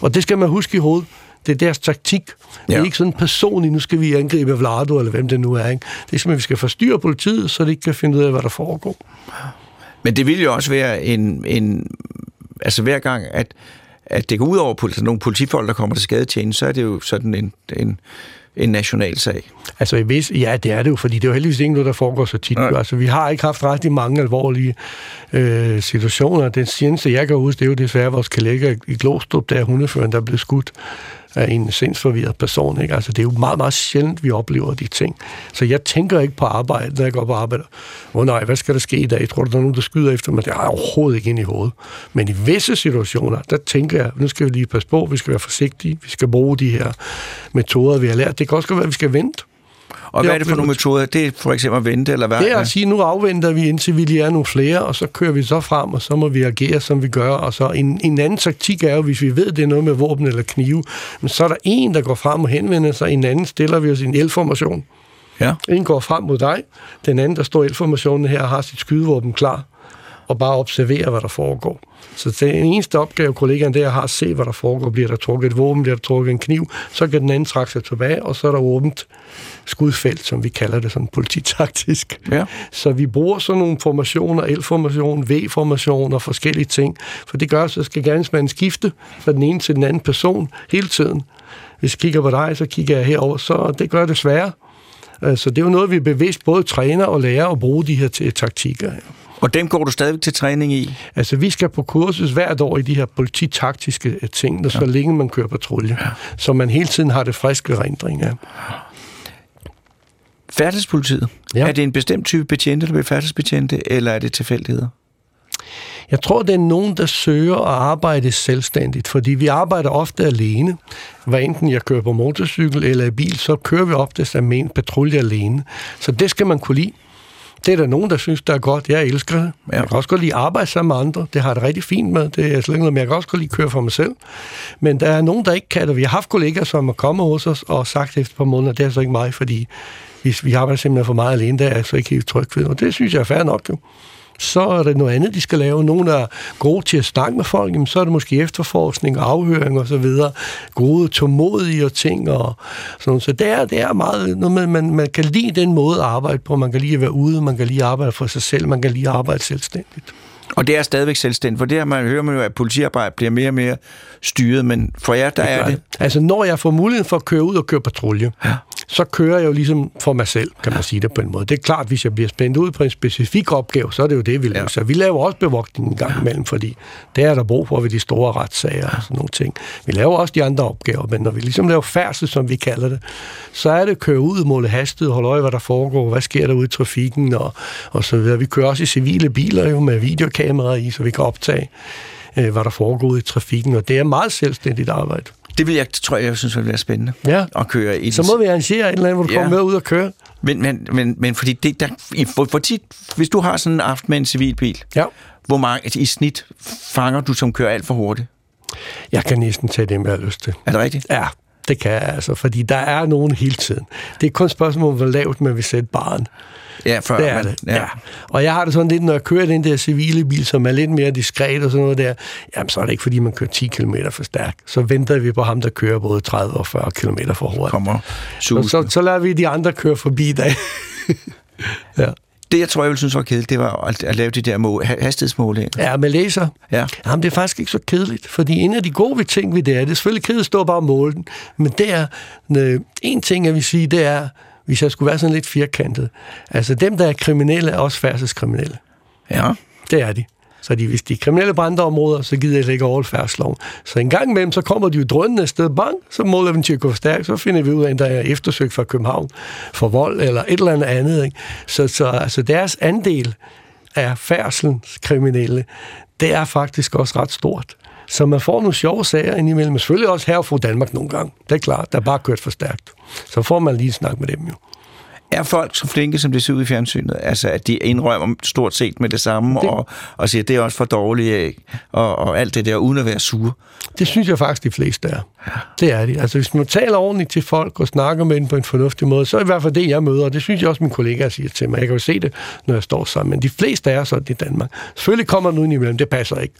Og det skal man huske i hovedet. Det er deres taktik. Det er ja. ikke sådan personligt, nu skal vi angribe Vlado, eller hvem det nu er. Ikke? Det er simpelthen, at vi skal forstyrre politiet, så de ikke kan finde ud af, hvad der foregår. Men det vil jo også være en, en altså hver gang, at at det går ud over politi- nogle politifolk, der kommer til skadetjeneste, så er det jo sådan en, en, en national sag. Altså, i vis, ja, det er det jo, fordi det er jo heldigvis ikke noget, der foregår så tit. Nej. Altså, vi har ikke haft rigtig mange alvorlige øh, situationer. Den seneste, jeg kan huske, det er jo desværre vores kollega i Glostrup, der er hundeføren, der blev skudt af en sindsforvirret person. Ikke? Altså, det er jo meget, meget sjældent, vi oplever de ting. Så jeg tænker ikke på arbejde, når jeg går på arbejde. Hvor nej, hvad skal der ske i dag? Tror du, der er nogen, der skyder efter mig? Det har jeg overhovedet ikke ind i hovedet. Men i visse situationer, der tænker jeg, nu skal vi lige passe på, vi skal være forsigtige, vi skal bruge de her metoder, vi har lært. Det kan også godt være, at vi skal vente. Og hvad er det for nogle metoder? Det er for eksempel at vente, eller hvad? Det er at sige, nu afventer vi, indtil vi lige er nogle flere, og så kører vi så frem, og så må vi agere, som vi gør. Og så en, en anden taktik er jo, hvis vi ved, det er noget med våben eller knive, men så er der en, der går frem og henvender sig, en anden stiller vi os i en elformation. Ja. En går frem mod dig, den anden, der står i elformationen her, har sit skydevåben klar, og bare observerer, hvad der foregår. Så den eneste opgave, kollegaen der har at se, hvad der foregår. Bliver der trukket et våben, bliver der trukket en kniv, så kan den anden trække sig tilbage, og så er der åbent skudfelt, som vi kalder det sådan polititaktisk. Ja. Så vi bruger sådan nogle formationer, L-formation, V-formation og forskellige ting, for det gør, så skal gerningsmanden skifte fra den ene til den anden person hele tiden. Hvis jeg kigger på dig, så kigger jeg herover, så det gør det sværere. Øh, Så det er jo noget, vi bevidst både træner og lærer at bruge de her taktikker. Og dem går du stadigvæk til træning i? Altså, vi skal på kursus hvert år i de her polititaktiske øh, ting, der så længe man kører patrulje. Ja. Så man hele tiden har det friske rendring. Ja. Færdselspolitiet. Ja. Er det en bestemt type betjente, der bliver færdselsbetjente, eller er det tilfældigheder? Jeg tror, det er nogen, der søger at arbejde selvstændigt, fordi vi arbejder ofte alene. Hvad enten jeg kører på motorcykel eller i bil, så kører vi oftest af en patrulje alene. Så det skal man kunne lide. Det er der nogen, der synes, det er godt. Jeg elsker det. Ja. Jeg kan også godt lide at arbejde sammen med andre. Det har jeg det rigtig fint med. Det er slet ikke noget, men jeg kan også godt lide at køre for mig selv. Men der er nogen, der ikke kan det. Vi har haft kollegaer, som er kommet hos os og sagt efter et par måneder, det er så ikke mig, fordi hvis vi arbejder simpelthen for meget alene, der er jeg så ikke helt tryg ved. Og det synes jeg er fair nok. Jo så er det noget andet, de skal lave. Nogle er gode til at snakke med folk, jamen, så er det måske efterforskning og afhøring og så videre. Gode, tålmodige og ting og sådan. Så det er, det er meget noget med, man, man kan lide den måde at arbejde på. Man kan lige at være ude, man kan lige arbejde for sig selv, man kan lige arbejde selvstændigt. Og det er stadigvæk selvstændigt, for det her man hører man jo, at politiarbejde bliver mere og mere styret, men for jer, der er det... Altså, når jeg får muligheden for at køre ud og køre patrulje, ja. så kører jeg jo ligesom for mig selv, kan man sige det på en måde. Det er klart, hvis jeg bliver spændt ud på en specifik opgave, så er det jo det, vi laver. Ja. Så vi laver også bevogtning en gang imellem, fordi det er der brug for ved de store retssager og sådan nogle ting. Vi laver også de andre opgaver, men når vi ligesom laver færdsel, som vi kalder det, så er det at køre ud, måle hastighed, holde øje, hvad der foregår, hvad sker der ude i trafikken og, og så videre. Vi kører også i civile biler jo med videokameraer i, så vi kan optage, øh, hvad der foregår i trafikken, og det er meget selvstændigt arbejde. Det vil jeg, tror jeg, jeg synes, vil være spændende Ja. at køre i. Så må vi arrangere et eller andet, hvor du Ja. kommer med ud og køre. Men, men, men, men fordi det, der, for, for tit, hvis du har sådan en aften med en civilbil, Ja. hvor mange i snit fanger du, som kører alt for hurtigt? Jeg kan næsten tage det, jeg har lyst til. Er det rigtigt? Ja, det kan jeg altså, fordi der er nogen hele tiden. Det er kun et spørgsmål hvor lavt man vil sætte barn. Ja, før Det er det, ja. Og jeg har det sådan lidt, når jeg kører den der civile bil, som er lidt mere diskret og sådan noget der, jamen så er det ikke, fordi man kører 10 km for stærkt. Så venter vi på ham, der kører både 30 og 40 km for hurtigt. kommer susen. så, så lader vi de andre køre forbi dig. ja. Det, jeg tror, jeg ville synes var kedeligt, det var at, at lave de der mål, ha- hastighedsmålinger. ja, med læser. Ja. Jamen, det er faktisk ikke så kedeligt, fordi en af de gode ved ting ved det er, det er selvfølgelig kedeligt at stå bare og måle den, men det er, øh, en ting, jeg vil sige, det er, hvis jeg skulle være sådan lidt firkantet, altså dem, der er kriminelle, er også færdselskriminelle. Ja. Det er de. Så de, hvis de er kriminelle på andre områder, så gider jeg slet ikke overholde færdsloven. Så en gang imellem, så kommer de jo drønende sted, bang, så måler vi den til at gå stærkt, så finder vi ud af, at der er eftersøgt fra København for vold eller et eller andet andet. Ikke? Så, så altså deres andel af færdselens kriminelle, det er faktisk også ret stort. Så man får nogle sjove sager indimellem, selvfølgelig også her fra Danmark nogle gange. Det er klart, der er bare kørt for stærkt. Så får man lige en snak med dem jo. Er folk så flinke, som det ser ud i fjernsynet? Altså, at de indrømmer stort set med det samme, det... Og, og siger, at det er også for dårligt, øh, og, og alt det der, uden at være sure. Det synes jeg faktisk, de fleste er. Det er de. Altså, hvis man taler ordentligt til folk og snakker med dem på en fornuftig måde, så er det i hvert fald det, jeg møder, og det synes jeg også, mine kollegaer siger til mig. Jeg kan jo se det, når jeg står sammen. Men de fleste er sådan i Danmark. Selvfølgelig kommer nogen imellem, det passer ikke.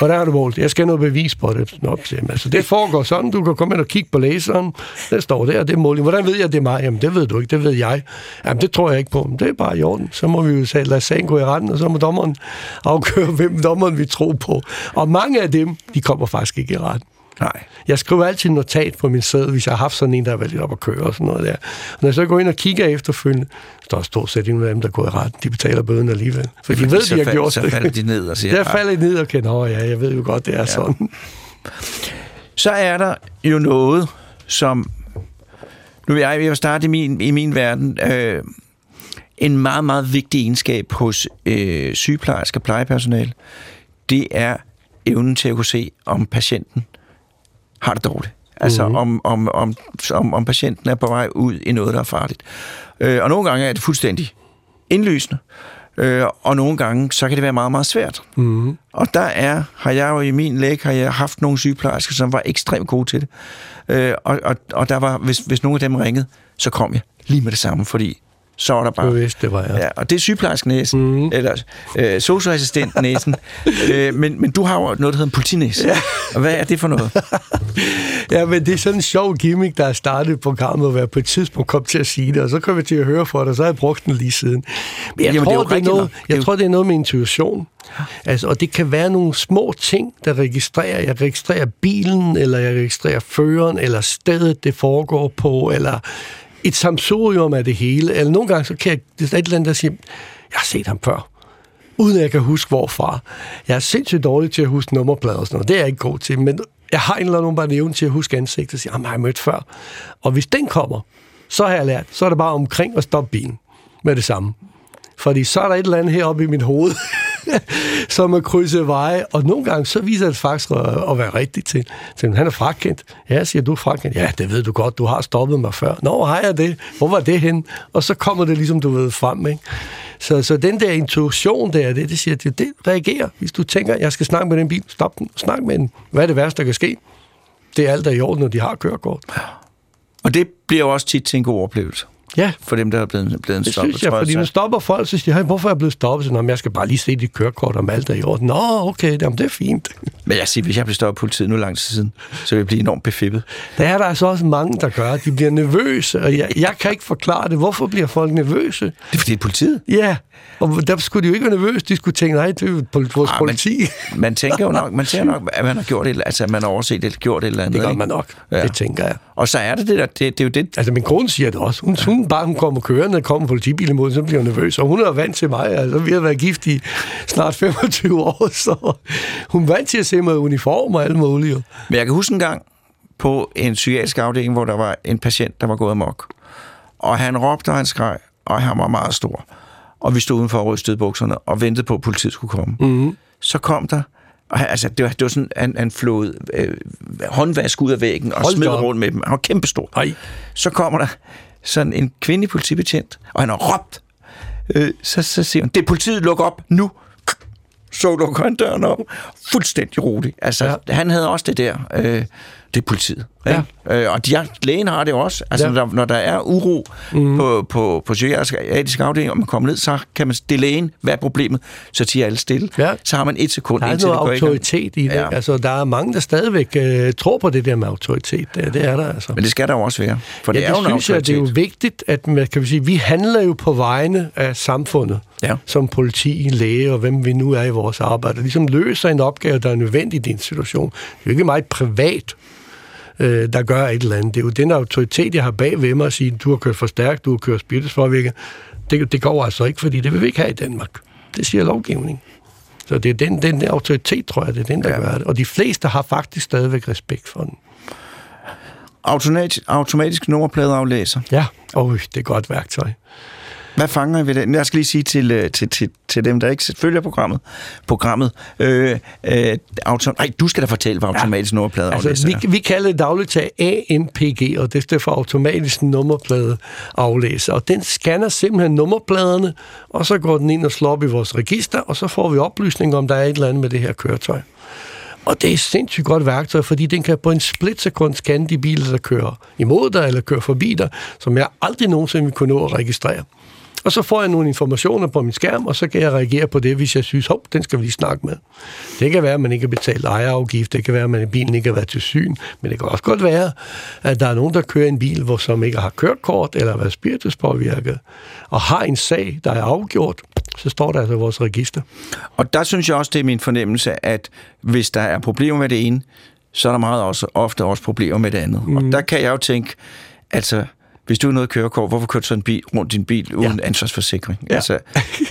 Og der har du målt. Jeg skal have noget bevis på det. Nå, altså, det foregår sådan, du kan komme ind og kigge på læseren. Det står der, det er måling. Hvordan ved jeg, det er mig? Jamen, det ved du ikke, det ved jeg. Jamen, det tror jeg ikke på. Men det er bare i orden. Så må vi jo sige, lade sagen gå i retten, og så må dommeren afgøre, hvem dommeren vi tror på. Og mange af dem, de kommer faktisk ikke i retten. Nej. Jeg skriver altid notat på min sæde, hvis jeg har haft sådan en, der har været lidt op at køre og sådan noget der. Og når jeg så går ind og kigger efterfølgende, så er der stort set ingen af dem, der går i retten. De betaler bøden alligevel. For de ved, så de har fald- gjort så det. falder de ned og siger, Der "Ah." falder de ned og kender, "Nå ja, jeg ved jo godt, det er ja. sådan. Så er der jo noget, som... Nu vil jeg, jeg vil starte i min, i min verden. Øh, en meget, meget vigtig egenskab hos øh, sygeplejersker og plejepersonale, det er evnen til at kunne se, om patienten har det dårligt. Altså Mhm. om, om, om, om, om patienten er på vej ud i noget, der er farligt. Øh, og nogle gange er det fuldstændig indlysende. Øh, og nogle gange, så kan det være meget, meget svært. Mm. Og der er, har jeg jo i min læge, har jeg haft nogle sygeplejersker, som var ekstremt gode til det. Øh, og, og, og der var, hvis, hvis nogen af dem ringede, så kom jeg lige med det samme, fordi så var der Du bare... vidste, det var jeg. Ja, og det er sygeplejersknæsen, Mhm. mm. eller øh, socioassistentnæsen. øh, men, men du har jo noget, der hedder en politinæse. Ja. Og hvad er det for noget? Ja, men det er sådan en sjov gimmick, der er startet programmet, hvor jeg på et tidspunkt kom til at sige det, og så kom jeg til at høre for det, og så har jeg brugt den lige siden. Men jeg, Jamen, det er tror, det er noget, nok. Det er jeg jo- tror, det er noget med intuition. Altså, og det kan være nogle små ting, der registrerer. Jeg registrerer bilen, eller jeg registrerer føreren, eller stedet, det foregår på, eller et samsorium af det hele. Eller nogle gange, så kan jeg, det er et eller andet, der siger, jeg har set ham før uden at jeg kan huske hvorfra. Jeg er sindssygt dårlig til at huske nummerplader og sådan noget. Det er jeg ikke god til, men jeg har en eller anden bare evne til at huske ansigtet og sige, ham har jeg mødt før. Og hvis den kommer, så har jeg lært, så er det bare omkring at stoppe bilen med det samme. Fordi så er der et eller andet heroppe i mit hoved, som at krydse veje, og nogle gange så viser det faktisk at, at være rigtigt til. til han er frakendt. Ja, siger du frakendt. Ja, det ved du godt, du har stoppet mig før. Nå, har jeg det? Hvor var det hen? Og så kommer det ligesom, du ved, frem, ikke? Så, så den der intuition der, det, det siger, det, det reagerer. Hvis du tænker, jeg skal snakke med den bil, stop den, snak med den. Hvad er det værste, der kan ske? Det er alt, der er i orden, når de har kørekort. Og det bliver jo også tit til en god oplevelse Ja, for dem, der er blevet, blevet det stoppet. synes jeg, tror fordi så. nu stopper folk, så siger "Hey, hvorfor er jeg blevet stoppet? Så, "Nå, men jeg skal bare lige se dit kørekort, om alt er i orden. Nå, okay, jamen, det er fint. Men jeg siger, hvis jeg blev stoppet af politiet nu lang tid siden, så vil jeg blive enormt befippet. Der er der altså også mange, der gør. De bliver nervøse, og jeg, jeg kan ikke forklare det. Hvorfor bliver folk nervøse? Det er fordi, det er politiet. Ja, og der skulle de jo ikke være nervøse. De skulle tænke, nej, det er vores men- politi. Man tænker jo nok, man tænker nok, at man har gjort et, altså, man har overset eller gjort et eller andet. Det gør ikke? man nok. Ja. Ja. Det tænker jeg. Og så er det det der, det, det er jo det, Altså, min kone siger det også. Hun, hun bare hun kommer kørende, kommer politibil imod, så bliver hun nervøs. Og hun er vant til mig. Altså, vi har været gift i snart 25 år, så hun er vant til at se mig i uniform og alt muligt. Men jeg kan huske en gang på en psykiatrisk afdeling, hvor der var en patient, der var gået amok. Og han råbte, og han skreg, og han var meget stor. Og vi stod udenfor og rystede bukserne og ventede på, at politiet skulle komme. Mm-hmm. Så kom der, og han, altså, det var, det var sådan, han, han flåede øh, håndvask ud af væggen og Hold smed op. rundt med dem. Han var kæmpestor. Ej. Så kommer der sådan en kvindelig politibetjent, og han har råbt. Øh, så, så siger hun, det er politiet, luk op nu. Så lukker han døren op. Fuldstændig rolig. Altså. Ja. han havde også det der, øh, det er politiet. Ja. Øh, og de, lægen har det også. Altså, ja. Ja. når, der, når der er uro mm. på, på, på psykiatrisk afdeling, og man kommer ned, så kan man det er lægen, hvad er problemet? Så tiger alle stille. Ja. Så har man et sekund, Der er indtil noget det går autoritet i det. Ja. Ja. Altså, der er mange, der stadigvæk øh, tror på det der med autoritet. Det, det er der altså. Men det skal der jo også være. For det ja, er jo det synes jeg, det er jo vigtigt, at man, kan vi, sige, vi handler jo på vegne af samfundet, Ja. som politi, læge og hvem vi nu er i vores arbejde, ligesom løser en opgave, der er nødvendig i din situation. Det er jo ikke meget privat, øh, der gør et eller andet. Det er jo den autoritet, jeg har bag ved mig at sige, du har kørt for stærkt, du har kørt spiritusforvirket. Det, det går altså ikke, fordi det vil vi ikke have i Danmark. Det siger lovgivning. Så det er den, den der autoritet, tror jeg, det er den, der Ja. gør det. Og de fleste har faktisk stadigvæk respekt for den. Automatisk, automatisk nummerpladeaflæser. Ja, og det er godt værktøj. Hvad fanger I ved det? Jeg skal lige sige til, øh, til, til, til dem, der ikke følger programmet. Programmet. Øh, øh, auto, nej, du skal da fortælle, hvad automatisk ja. nummerpladeaflæser Altså, vi, vi kalder det dagligt til ANPG, og det står for automatisk nummerpladeaflæser. Og den scanner simpelthen nummerpladerne, og så går den ind og slår op i vores register, og så får vi oplysninger om, der er et eller andet med det her køretøj. Og det er et sindssygt godt værktøj, fordi den kan på en splitsekund scanne de biler, der kører imod dig eller kører forbi dig, som jeg aldrig nogensinde vil kunne nå at registrere. Og så får jeg nogle informationer på min skærm, og så kan jeg reagere på det, hvis jeg synes, hov, den skal vi lige snakke med. Det kan være, at man ikke har betalt ejerafgift, det kan være, at man, bilen ikke har været til syn, men det kan også godt være, at der er nogen, der kører en bil, hvor som ikke har kørekort eller har været spirituspåvirket, og har en sag, der er afgjort, så står der altså i vores register. Og der synes jeg også, det er min fornemmelse, at hvis der er problemer med det ene, så er der meget også, ofte også problemer med det andet. Mm. Og der kan jeg jo tænke, altså, hvis du er noget kørekort, hvorfor kører du så en bil rundt din bil uden ja. ansvarsforsikring? Ja. Altså,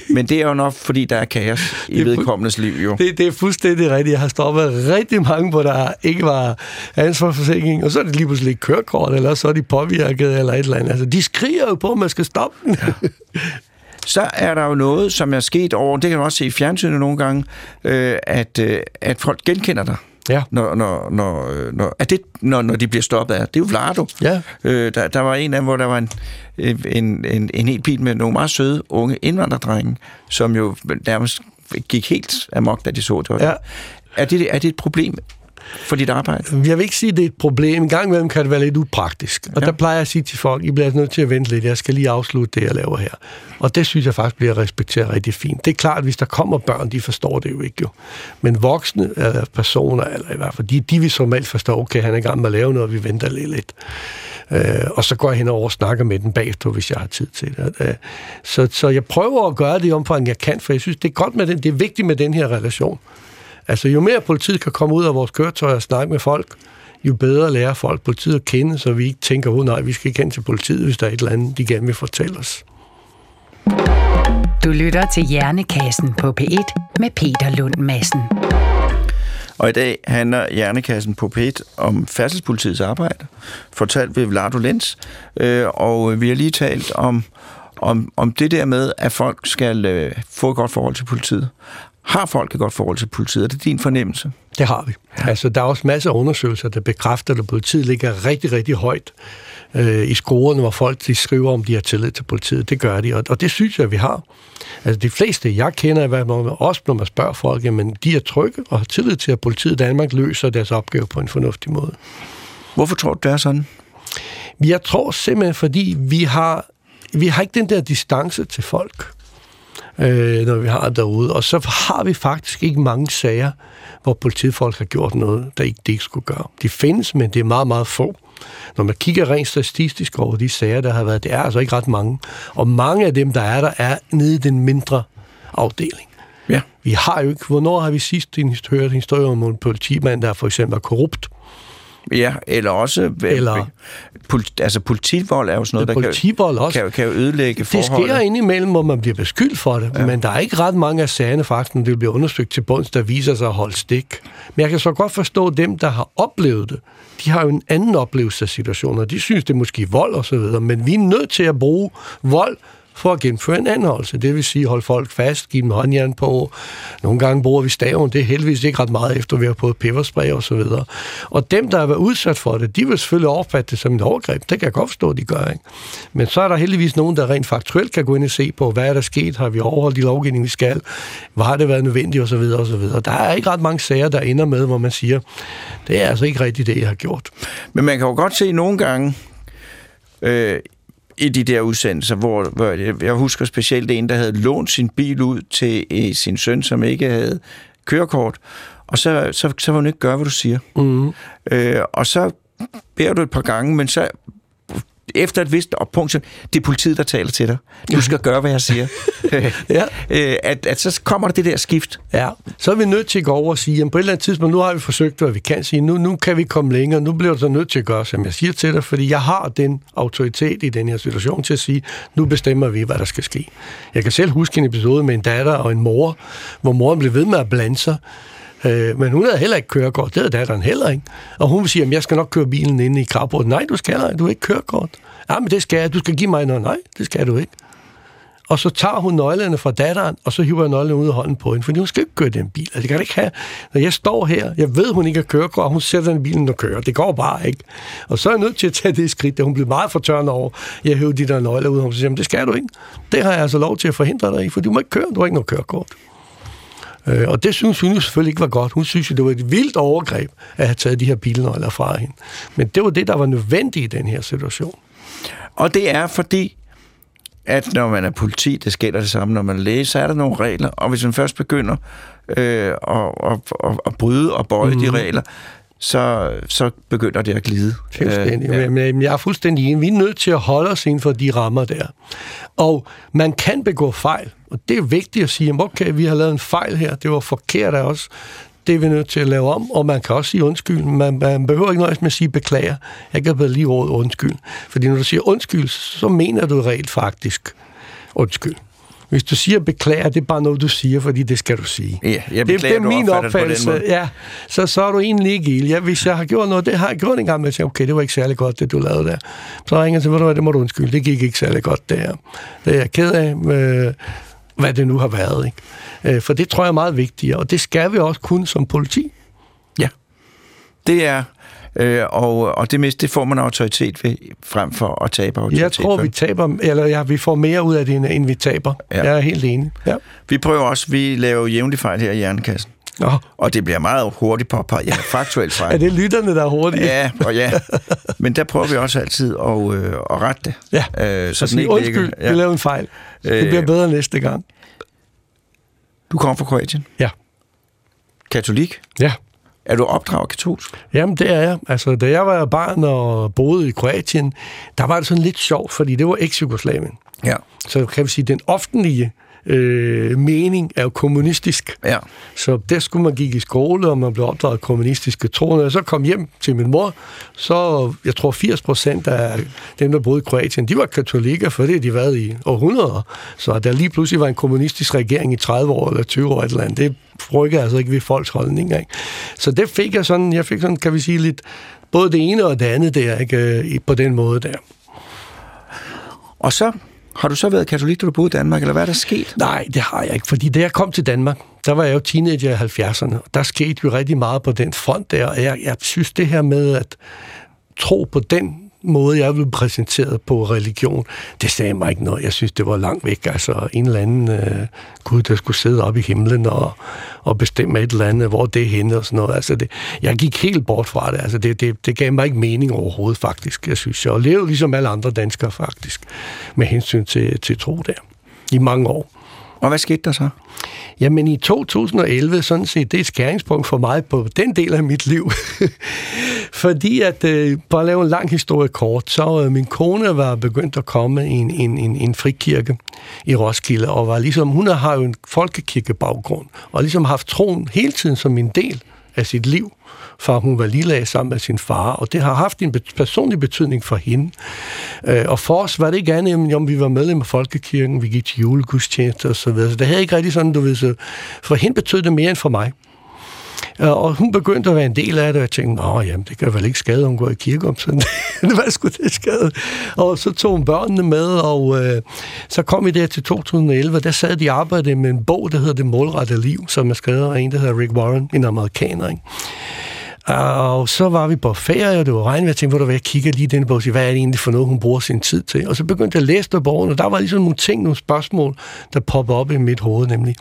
men det er jo nok, fordi der er kaos i vedkommendes liv, jo. Det, det er fuldstændig rigtigt. Jeg har stoppet rigtig mange, hvor der ikke var ansvarsforsikring, og så er det lige pludselig kørekort, eller så er de påvirket, eller et eller andet. Altså, de skriger jo på, at man skal stoppe den. Ja. så er der jo noget, som er sket over, det kan man også se i fjernsynet nogle gange, øh, at, øh, at folk genkender dig. Ja. Når, når, når, når, at det, når, når de bliver stoppet af. Det er jo Vlado. Ja. Øh, der, der var en af dem, hvor der var en, en, en, en helt bil med nogle meget søde unge indvandrerdrenge, som jo nærmest gik helt amok, da de så det. Ja. Er, det er det et problem for dit arbejde? Jeg vil ikke sige, at det er et problem. En gang imellem kan det være lidt upraktisk. Og ja. der plejer jeg at sige til folk, I bliver nødt til at vente lidt. Jeg skal lige afslutte det, jeg laver her. Og det synes jeg faktisk bliver respekteret rigtig fint. Det er klart, at hvis der kommer børn, de forstår det jo ikke jo. Men voksne eller personer, eller i hvert fald, de, de vil som alt forstå, okay, han er i gang med at lave noget, vi venter lidt lidt. Øh, og så går jeg hen over og snakker med den bagefter, hvis jeg har tid til det. Øh, så, så jeg prøver at gøre det i omfang, jeg kan, for jeg synes, det er godt med den, det er vigtigt med den her relation. Altså, jo mere politiet kan komme ud af vores køretøj og snakke med folk, jo bedre lærer folk politiet at kende, så vi ikke tænker, oh, nej, vi skal ikke hen til politiet, hvis der er et eller andet, de gerne vil fortælle os. Du lytter til Hjernekassen på P1 med Peter Lund Madsen. Og i dag handler Hjernekassen på P1 om færdselspolitiets arbejde, fortalt ved Vlado Lenz. Øh, og vi har lige talt om, om, om det der med, at folk skal øh, få et godt forhold til politiet. Har folk et godt forhold til politiet? Er det din fornemmelse? Det har vi. Ja. Altså, der er også masser af undersøgelser, der bekræfter, at politiet ligger rigtig, rigtig højt øh, i scorene, hvor folk de skriver, om de har tillid til politiet. Det gør de, og, og det synes jeg, vi har. Altså, de fleste, jeg kender, hvad man, også når man spørger folk, men de er trygge og har tillid til, at politiet i Danmark løser deres opgave på en fornuftig måde. Hvorfor tror du, det er sådan? Jeg tror simpelthen, fordi vi har, vi har ikke den der distance til folk øh, når vi har det derude. Og så har vi faktisk ikke mange sager, hvor politifolk har gjort noget, der ikke, de ikke skulle gøre. De findes, men det er meget, meget få. Når man kigger rent statistisk over de sager, der har været, det er altså ikke ret mange. Og mange af dem, der er der, er nede i den mindre afdeling. Ja. Vi har jo ikke... Hvornår har vi sidst hørt en historie om en politimand, der for eksempel er korrupt? Ja, eller også... Eller, politi, altså politivold er jo sådan noget, der politivold kan, også. Kan, kan jo ødelægge forholdet. Det sker indimellem, hvor man bliver beskyldt for det, ja. men der er ikke ret mange af sagerne faktisk, når det bliver undersøgt til bunds, der viser sig at holde stik. Men jeg kan så godt forstå dem, der har oplevet det. De har jo en anden oplevelse af situationer. De synes, det er måske vold og så videre, men vi er nødt til at bruge vold for at gennemføre en anholdelse. Det vil sige holde folk fast, give dem håndjern på. Nogle gange bruger vi staven. Det er heldigvis ikke ret meget efter, vi har fået peberspray og så videre. Og dem, der har været udsat for det, de vil selvfølgelig opfatte det som et overgreb. Det kan jeg godt forstå, de gør. Ikke? Men så er der heldigvis nogen, der rent faktuelt kan gå ind og se på, hvad er der sket? Har vi overholdt de lovgivning, vi skal? Hvad har det været nødvendigt? Og så videre, og så videre. Der er ikke ret mange sager, der ender med, hvor man siger, det er altså ikke rigtigt det, jeg har gjort. Men man kan jo godt se nogle gange, øh, i de der udsendelser, hvor, hvor jeg, husker specielt en, der havde lånt sin bil ud til eh, sin søn, som ikke havde kørekort, og så, så, så vil hun ikke gøre, hvad du siger. Mm. Øh, og så beder du et par gange, men så efter et vist punkt, så det er politiet, der taler til dig. Du skal gøre, hvad jeg siger. ja. Øh, at, at så kommer der det der skift. Ja, så er vi nødt til at gå over og sige, at på et eller andet tidspunkt, nu har vi forsøgt, hvad vi kan sige, nu, nu kan vi komme længere, nu bliver du så nødt til at gøre, som jeg siger til dig, fordi jeg har den autoritet i den her situation til at sige, nu bestemmer vi, hvad der skal ske. Jeg kan selv huske en episode med en datter og en mor, hvor moren blev ved med at blande sig, Øh, men hun havde heller ikke kørekort. Det havde datteren heller ikke. Og hun siger, at jeg skal nok køre bilen inde i Krabbort. Nej, du skal ikke. Du har ikke kørekort. Ja, men det skal jeg. Du skal give mig noget. Nej, det skal du ikke. Og så tager hun nøglerne fra datteren, og så hiver jeg nøglerne ud af hånden på hende, fordi hun skal ikke køre den bil. Altså, det kan det ikke have. Når jeg står her, jeg ved, hun ikke har kørekort, og hun sætter den bilen og kører. Det går bare ikke. Og så er jeg nødt til at tage det skridt, da hun bliver meget fortørnet over, jeg hæver de der nøgler ud, og hun siger, det skal du ikke. Det har jeg altså lov til at forhindre dig i, for du må ikke køre, du har ikke noget kørekort. Øh, og det synes hun jo selvfølgelig ikke var godt. Hun synes jo, det var et vildt overgreb at have taget de her bilnøgler fra hende. Men det var det, der var nødvendigt i den her situation. Og det er fordi, at når man er politi, det sker det samme, når man er læge, så er der nogle regler, og hvis man først begynder øh, at, at, at, at bryde og bøje mm. de Mhm. regler, så, så begynder det at glide. Fuldstændig. Øh, ja. Men jeg er fuldstændig enig. Vi er nødt til at holde os inden for de rammer der. Og man kan begå fejl, og det er vigtigt at sige, okay, vi har lavet en fejl her, det var forkert af os, det er vi nødt til at lave om, og man kan også sige undskyld. Man, man behøver ikke nøjes med at sige beklager. Jeg kan bedre lige ordet undskyld. Fordi når du siger undskyld, så mener du rent faktisk undskyld. Hvis du siger beklager, det er bare noget, du siger, fordi det skal du sige. Ja, jeg det, beklager, det er min det på den opfattelse. måde. Ja, så, så er du egentlig ikke ild. Ja, hvis jeg har gjort noget, det har jeg gjort en gang, men jeg tænker, okay, det var ikke særlig godt, det du lavede der. Så ringer jeg til, ved du hvad, det må du undskylde, det gik ikke særlig godt, det her. Det er jeg ked af, øh, hvad det nu har været. Ikke? Øh, For det tror jeg er meget vigtigt, og det skal vi også kunne som politi. Ja. Det er, øh, og, og det meste, det får man autoritet ved, frem for at tabe autoritet. Jeg tror, vi taber, eller ja, vi får mere ud af det, end- vi taber. Ja. Jeg er helt enig. Ja. vi prøver også, vi laver jævnlig fejl her i Hjernekassen. Nå, Og det bliver meget hurtigt påpeget. Ja, faktuelt fejl. er det lytterne, der er hurtige? Ja, og ja. Men der prøver vi også altid at, øh, at rette det. Ja. Øh, Så den sig ikke undskyld, ligger- ja. vi lavede en fejl. Det Øh, bliver bedre næste gang. Du kommer fra Kroatien. Ja. Katolik. Ja. Er du opdraget katolsk? Jamen, det er jeg. Altså, da jeg var barn og boede i Kroatien, der var det sådan lidt sjovt, fordi det var eks-Jugoslavien. Ja. Så kan vi sige, den offentlige øh, mening er jo kommunistisk. Ja. Så der skulle man gik i skole, og man blev opdraget kommunistiske tro. Når jeg så kom hjem til min mor, så jeg tror 80 procent af dem, der boede i Kroatien, de var katolikker, for det har de været i århundreder. Så der lige pludselig var en kommunistisk regering i 30 år eller 20 år et eller andet, det rykker altså ikke ved folks holdninger. Ikke? Så det fik jeg sådan, jeg fik sådan, kan vi sige, lidt både det ene og det andet der, ikke? i- på den måde der. Og så har du så været katolik, da du boede i Danmark, eller hvad er der sket? Nej, det har jeg ikke, fordi da jeg kom til Danmark, der var jeg jo teenager i 70'erne, og der skete jo rigtig meget på den front der, og jeg, jeg synes det her med at tro på den måde, jeg blev præsenteret på religion, det sagde mig ikke noget. Jeg synes, det var langt væk. Altså en eller anden øh, Gud, der skulle sidde op i himlen og, og bestemme et eller andet, hvor det er henne og sådan noget. Altså det, jeg gik helt bort fra det. Altså det, det, det gav mig ikke mening overhovedet, faktisk. Jeg synes, jeg levede ligesom alle andre danskere, faktisk, med hensyn til, til tro der i mange år. Og hvad skete der så? Jamen i 2011, sådan set, det er et skæringspunkt for mig på den del af mit liv. Fordi at, øh, bare at lave en lang historie kort, så øh, min kone var begyndt at komme i en, en, en, en frikirke i Roskilde, og var ligesom, hun har jo en folkekirkebaggrund, og ligesom haft troen hele tiden som en del af sit liv, fra hun var lille af sammen med sin far, og det har haft en personlig betydning for hende. Øh, og for os var det ikke andet, end om vi var medlem af Folkekirken, vi gik til julegudstjeneste og så videre, så det havde ikke rigtig sådan, du ved, så for hende betød det mere end for mig. Øh, og hun begyndte at være en del af det, og jeg tænkte, nå, jamen, det kan vel ikke skade, at hun går i kirke om sådan. Hvad skulle det skade? Og så tog hun børnene med, og øh, så kom vi der til 2011, og der sad de og arbejdede med en bog, der hedder Det målrette liv, som er skrevet af en, der hedder Rick Warren, en amerikaner, ikke? Og så var vi på ferie, og det var regn, jeg tænkte, hvor du jeg kigger lige den bog og siger, hvad er det egentlig for noget, hun bruger sin tid til? Og så begyndte jeg at læse der bogen, og der var ligesom nogle ting, nogle spørgsmål, der poppede op i mit hoved, nemlig,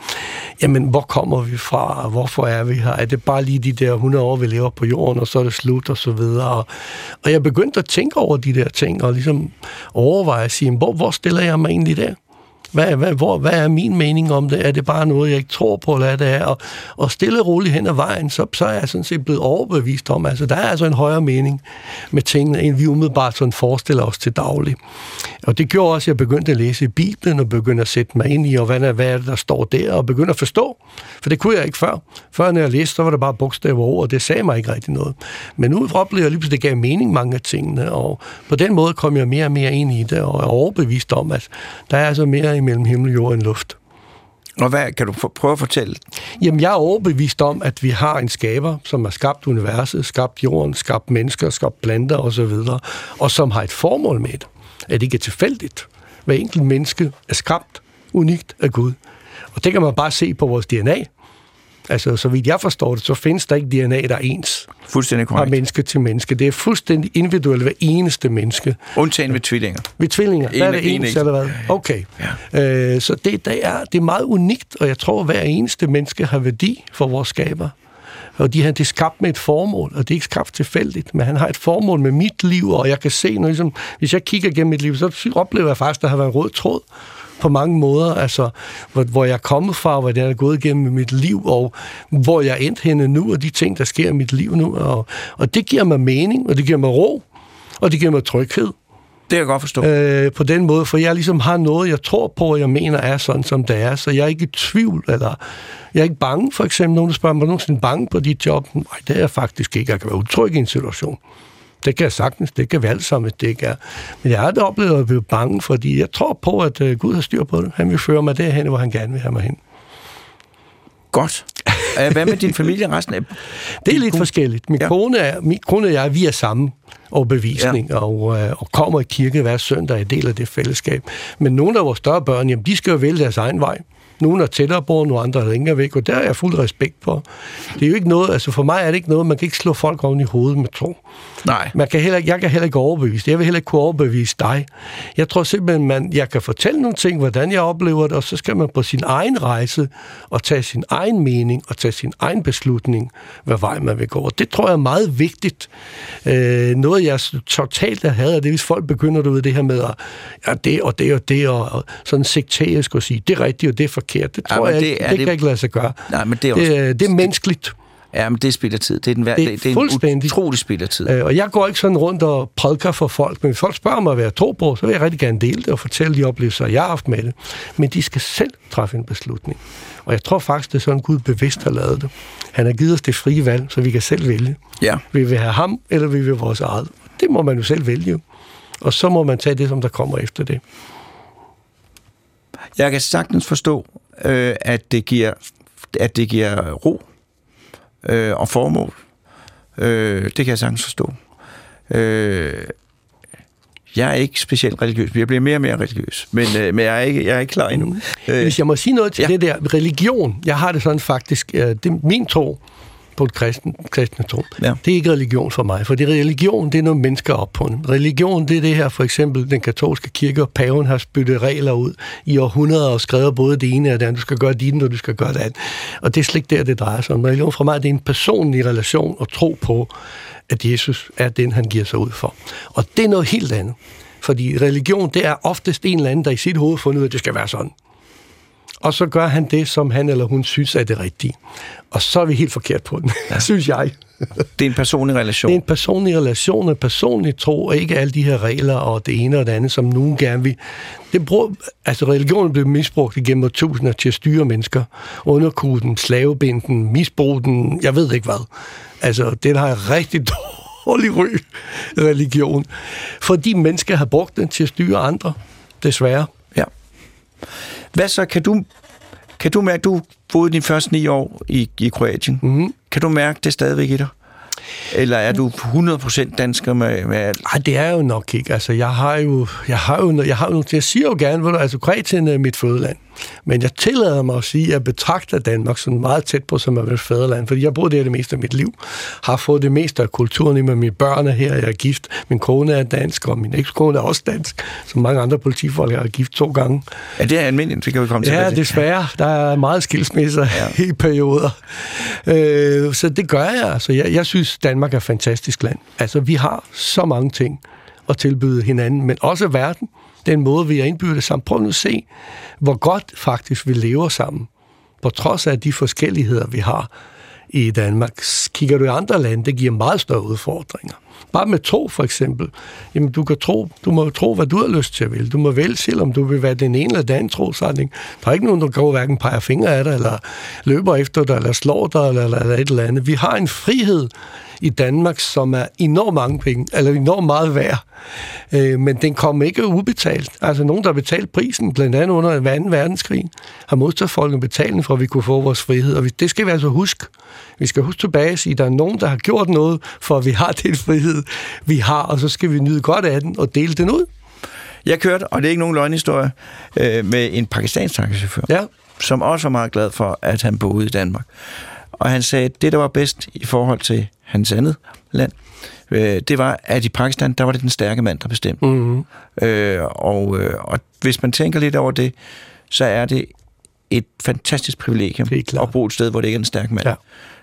jamen, hvor kommer vi fra? Hvorfor er vi her? Er det bare lige de der 100 år, vi lever på jorden, og så er det slut, og så videre? Og, og jeg begyndte at tænke over de der ting, og ligesom overveje at sige, hvor, hvor stiller jeg mig egentlig der? Hvad, hvad, hvor, hvad er min mening om det? Er det bare noget, jeg ikke tror på, eller hvad det er? Og, og stille og roligt hen ad vejen, så, så er jeg sådan set blevet overbevist om, altså der er altså en højere mening med tingene, end vi umiddelbart sådan forestiller os til daglig. Og det gjorde også, at jeg begyndte at læse Bibelen, og begyndte at sætte mig ind i, og hvad, er- hvad er det, der står der, og begyndte at forstå. For det kunne jeg ikke før. Før når jeg læste, så var det bare bogstaver og ord, og det sagde mig ikke rigtig noget. Men nu oplevede jeg lige pludselig, at det gav mening mange af tingene, og på den måde kom jeg mere og mere ind i det, og er overbevist om, at der er altså mere imellem himmel, jord og luft. Og hvad kan du for, prøve at fortælle? Jamen, jeg er overbevist om, at vi har en skaber, som har skabt universet, skabt jorden, skabt mennesker, skabt planter osv., og som har et formål med det. At det ikke er tilfældigt. Hver enkelt menneske er skabt unikt af Gud. Og det kan man bare se på vores DNA. Altså, så vidt jeg forstår det, så findes der ikke DNA, der er ens Fuldstændig fra korrekt. menneske til menneske. Det er fuldstændig individuelt hver eneste menneske. Undtagen ved tvillinger. Vi tvillinger. En Hvad er det en ens, ekstra. eller hvad? Okay. Ja. Øh, så det, det, er, det er meget unikt, og jeg tror, at hver eneste menneske har værdi for vores skaber. Og de, det er skabt med et formål, og det er ikke skabt tilfældigt, men han har et formål med mit liv, og jeg kan se, når ligesom, hvis jeg kigger gennem mit liv, så oplever jeg faktisk, at der har været en rød tråd på mange måder, altså hvor, hvor jeg er kommet fra, hvor det er gået igennem mit liv, og hvor jeg er endt henne nu, og de ting, der sker i mit liv nu. Og, og det giver mig mening, og det giver mig ro, og det giver mig tryghed. Det kan jeg godt forstå. Øh, på den måde, for jeg ligesom har noget, jeg tror på, og jeg mener er sådan, som det er, så jeg er ikke i tvivl, eller jeg er ikke bange, for eksempel, nogen spørger mig, nogensinde bange på dit job? Nej, det er jeg faktisk ikke. Jeg kan være utryg i en situation. Det kan jeg sagtens, det kan vi alle sammen, det ikke er. Men jeg har aldrig oplevet at blive bange, fordi jeg tror på, at uh, Gud har styr på det. Han vil føre mig derhen, hvor han gerne vil have mig hen. Godt. Hvad med din familie resten af? Det er lidt forskelligt. Min, ja. kone er, min kone og jeg, vi er sammen overbevisning ja. og, øh, og kommer i kirke hver søndag, er del af det fællesskab. Men nogle af vores større børn, jamen, de skal jo vælge deres egen vej. Nogle er tættere på, nogle andre er længere væk, og der er jeg fuld respekt for. Det er jo ikke noget, altså for mig er det ikke noget, man kan ikke slå folk oven i hovedet med tro. Nej. Man kan heller, jeg kan heller ikke overbevise. Jeg vil heller ikke kunne overbevise dig. Jeg tror simpelthen, man, jeg kan fortælle nogle ting, hvordan jeg oplever det, og så skal man på sin egen rejse og tage sin egen mening og tage sin egen beslutning, hvad vej man vil gå. Og det tror jeg er meget vigtigt. Øh, noget, jeg totalt havde, det er, hvis folk begynder ud det her med, at ja, det og det og det, og, og sådan sekterisk at sige, det er rigtigt og det er forkert. Det tror ja, jeg det, ikke, det, det kan ikke lade sig gøre. Nej, men det er, også, det, det er menneskeligt. Ja, men det er spild af tid. Det er, den, det er, det, det er en utrolig spild af tid. Øh, og jeg går ikke sådan rundt og prædiker for folk, men hvis folk spørger mig, hvad jeg tror på, så vil jeg rigtig gerne dele det og fortælle de oplevelser, jeg har haft med det. Men de skal selv træffe en beslutning. Og jeg tror faktisk, det er sådan, Gud bevidst har lavet det. Han har givet os det frie valg, så vi kan selv vælge. Ja. Vil vi have ham, eller vil vi have vores eget? Det må man jo selv vælge. Og så må man tage det, som der kommer efter det. Jeg kan sagtens forstå, øh, at, det giver, at det giver ro øh, og formål. Øh, det kan jeg sagtens forstå. Øh, jeg er ikke specielt religiøs, jeg bliver mere og mere religiøs, men, øh, men jeg, er ikke, jeg er ikke klar endnu. Øh, Hvis jeg må sige noget til ja. det der religion, jeg har det sådan faktisk, øh, det er min tro, på et kristen, kristne tro. Ja. Det er ikke religion for mig, for det religion, det er noget mennesker op på. Religion, det er det her, for eksempel den katolske kirke og paven har spyttet regler ud i århundreder og skrevet både det ene og det andet. Du skal gøre dit, og du skal gøre det andet. Og det er slet ikke der, det drejer sig om. Religion for mig, det er en personlig relation og tro på, at Jesus er den, han giver sig ud for. Og det er noget helt andet. Fordi religion, det er oftest en eller anden, der i sit hoved fundet ud af, at det skal være sådan og så gør han det, som han eller hun synes er det rigtige. Og så er vi helt forkert på den, ja. synes jeg. Det er en personlig relation. Det er en personlig relation, en personlig tro, og ikke alle de her regler og det ene og det andet, som nogen gerne vil. Det bruger, altså religionen blev misbrugt igennem tusinder til at styre mennesker. Underkuden, slavebinden, misbrug den, jeg ved ikke hvad. Altså, det har jeg rigtig dårlig ry, religion. Fordi mennesker har brugt den til at styre andre, desværre. Ja. Hvad så? Kan du, kan du mærke, du boede de første ni år i, i Kroatien? Mm-hmm. Kan du mærke det stadigvæk i dig? Eller er du 100% dansker med, med alt? Nej, det er jo nok ikke. Altså, jeg har jo, jeg har jo, jeg har jo, jeg siger jo gerne, at altså, Kroatien er mit fødeland. Men jeg tillader mig at sige, at jeg betragter Danmark som meget tæt på som mit fædreland, fordi jeg bor der det meste af mit liv. Har fået det meste af kulturen i med mine børn er her, jeg er gift. Min kone er dansk, og min ekskone er også dansk, som mange andre politifolk har gift to gange. Ja, det er almindeligt, det kan vi komme til. Ja, desværre. Der er meget skilsmisser ja. i perioder. Øh, så det gør jeg. Altså, jeg. Jeg synes, Danmark er et fantastisk land. Altså, vi har så mange ting at tilbyde hinanden, men også verden den måde, vi er indbygget sammen. Prøv nu at se, hvor godt faktisk vi lever sammen, på trods af de forskelligheder, vi har i Danmark. Kigger du i andre lande, det giver meget større udfordringer. Bare med tro, for eksempel. Jamen, du, kan tro, du må tro, hvad du har lyst til at vil. Du må vælge selv, om du vil være den ene eller den anden trosretning. Der er ikke nogen, der går hverken peger fingre af dig, eller løber efter dig, eller slår dig, eller, eller, eller et eller andet. Vi har en frihed i Danmark, som er enormt mange penge, eller enormt meget værd. Øh, men den kom ikke ubetalt. Altså nogen, der har betalt prisen, blandt andet under 2. verdenskrig, har folk en betaling for, at vi kunne få vores frihed. Og det skal vi altså huske. Vi skal huske tilbage at sige, at der er nogen, der har gjort noget, for at vi har den frihed, vi har, og så skal vi nyde godt af den og dele den ud. Jeg kørte, og det er ikke nogen løgnhistorie, øh, med en pakistansk taxichauffør, ja. som også var meget glad for, at han boede i Danmark. Og han sagde, at det, der var bedst i forhold til hans andet land, øh, det var, at i Pakistan, der var det den stærke mand, der bestemte. Mm-hmm. Øh, og, øh, og hvis man tænker lidt over det, så er det et fantastisk privilegium at bo et sted, hvor det ikke er en stærk mand. Ja.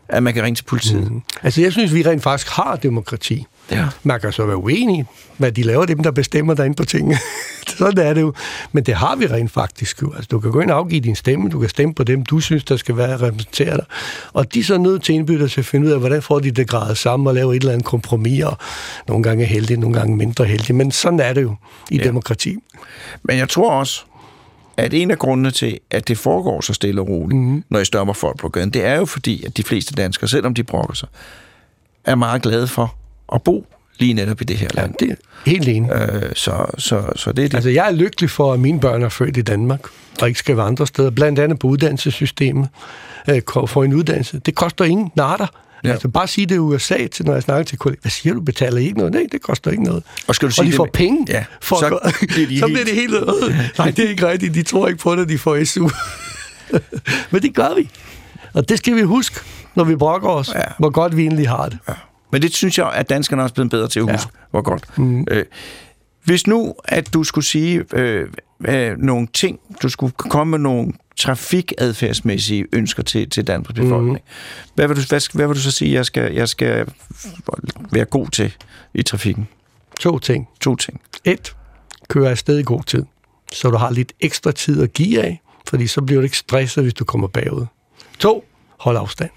at man kan ringe til politiet. Mm. Altså, jeg synes, vi rent faktisk har demokrati. Ja. Man kan så være uenig, hvad de laver, dem der bestemmer derinde på tingene. Sådan er det jo. Men det har vi rent faktisk jo. Altså, du kan gå ind og afgive din stemme, du kan stemme på dem, du synes, der skal være repræsenteret dig. Og de er så nødt til indbytter til at finde ud af, hvordan får de det gradet sammen og lave et eller andet kompromis, og nogle gange er heldige, nogle gange mindre heldige. Men sådan er det jo i ja. demokrati. Men jeg tror også, at en af grundene til, at det foregår så stille og roligt, mm-hmm. når I stopper folk på gaden, det er jo fordi, at de fleste danskere, selvom de brokker sig, er meget glade for at bo lige netop i det her land. Ja, det er helt enig. Øh, så, så, så det er det. Altså, jeg er lykkelig for, at mine børn er født i Danmark, og ikke skal være andre steder. Blandt andet på uddannelsessystemet. Øh, for en uddannelse. Det koster ingen natter. Ja. Altså bare sige det i USA, til, når jeg snakker til kollegaer. Hvad siger du? Betaler I ikke noget? Nej, det koster ikke noget. Og, skal du sige og de det får med... penge. Ja, for så, at... bliver de så bliver det helt... Nej, det er ikke rigtigt. De tror ikke på det, de får SU. Men det gør vi. Og det skal vi huske, når vi brokker os, ja. hvor godt vi egentlig har det. Ja. Men det synes jeg, at danskerne er også blevet bedre til at huske, ja. hvor godt. Mm. Øh, hvis nu, at du skulle sige øh, øh, nogle ting, du skulle komme med nogle trafikadfærdsmæssige ønsker til, til Danmarks befolkning, mm. hvad, vil du, hvad, hvad vil du så sige, jeg skal, jeg skal være god til i trafikken? To ting. To ting. Et, køre afsted i god tid, så du har lidt ekstra tid at give af, fordi så bliver du ikke stresset, hvis du kommer bagud. To, hold afstand.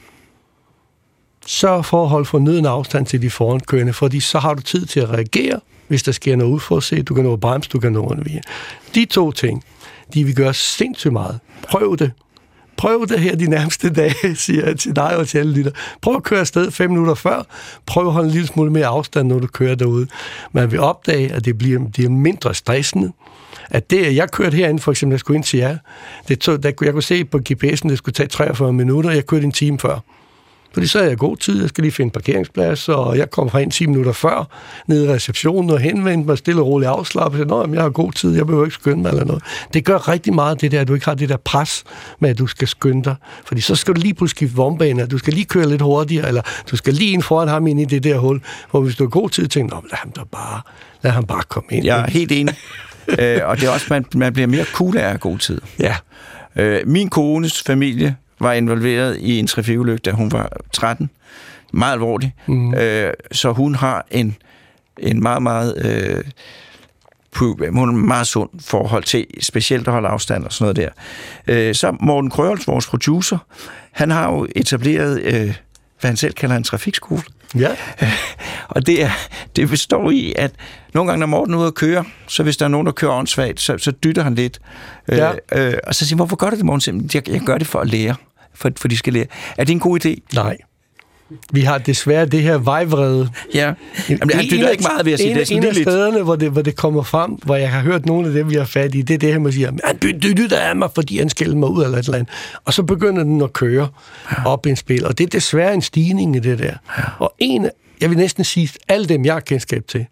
Sørg for at holde fornøden afstand til de forankørende, fordi så har du tid til at reagere, hvis der sker noget uforudset. Du kan nå at bremse, du kan nå at De to ting, de vil gøre sindssygt meget. Prøv det. Prøv det her de nærmeste dage, siger jeg til dig og til alle lytter. Prøv at køre afsted fem minutter før. Prøv at holde en lille smule mere afstand, når du kører derude. Man vil opdage, at det bliver, det bliver mindre stressende. At det, jeg kørte herinde, for eksempel, jeg skulle ind til jer, det tog, der, jeg kunne se på GPS'en, det skulle tage 43 minutter, jeg kørte en time før. Fordi så er jeg god tid, jeg skal lige finde parkeringsplads, og jeg kom en 10 minutter før, ned i receptionen og henvendte mig stille og roligt afslappet. Jeg Nå, jeg har god tid, jeg behøver ikke skynde mig eller noget. Det gør rigtig meget det der, at du ikke har det der pres med, at du skal skynde dig. Fordi så skal du lige pludselig skifte vognbane, du skal lige køre lidt hurtigere, eller du skal lige ind foran ham ind i det der hul, hvor hvis du har god tid, tænker du, lad ham da bare, lad ham bare komme ind. Jeg er helt enig. øh, og det er også, man, man bliver mere cool af god tid. Ja. Øh, min kones familie var involveret i en trafikulykke, da hun var 13. Meget alvorlig. Mm. Øh, så hun har en, en meget, meget... Øh, hun har en meget sund forhold til, specielt at holde afstand og sådan noget der. Øh, så Morten Krøholt, vores producer, han har jo etableret, øh, hvad han selv kalder en trafikskole. Ja. og det, er, det består i, at nogle gange, når Morten er ude at køre, så hvis der er nogen, der kører åndssvagt, så, så dytter han lidt. Ja. Øh, øh, og så siger hvorfor gør du det, Morten? Jeg, jeg gør det for at lære. For, for de skal lære. Er det en god idé? Nej. Vi har desværre det her vejvrede. Ja, Jamen, han dytter ikke meget ved at sige en, det. En af stederne, hvor det, hvor det kommer frem, hvor jeg har hørt nogle af dem, vi har fat i, det er det her, man siger, han dytter af mig, fordi han skælder mig ud eller et eller andet. Og så begynder den at køre ja. op i en spil, og det er desværre en stigning i det der. Ja. Og en, jeg vil næsten sige, alle dem, jeg har kendskab til,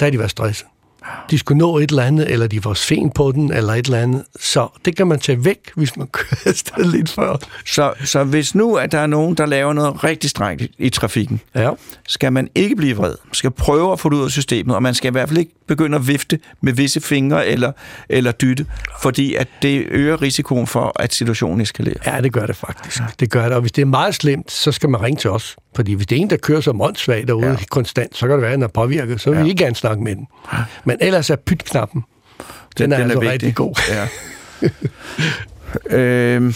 der er de været stresset de skulle nå et eller andet, eller de var sen på den, eller et eller andet. Så det kan man tage væk, hvis man kører afsted lidt før. Så, så hvis nu, at der er nogen, der laver noget rigtig strengt i trafikken, ja. skal man ikke blive vred. Man skal prøve at få det ud af systemet, og man skal i hvert fald ikke begynde at vifte med visse fingre eller, eller dytte, fordi at det øger risikoen for, at situationen eskalerer. Ja, det gør det faktisk. Det gør det, og hvis det er meget slemt, så skal man ringe til os. Fordi hvis det er en, der kører som åndssvagt derude ja. konstant, så kan det være, at den er påvirket. Så vil ja. vi ikke gerne snakke med den. Men ellers er pytknappen, den, den er, den er altså vigtig. rigtig god. Ja. øh,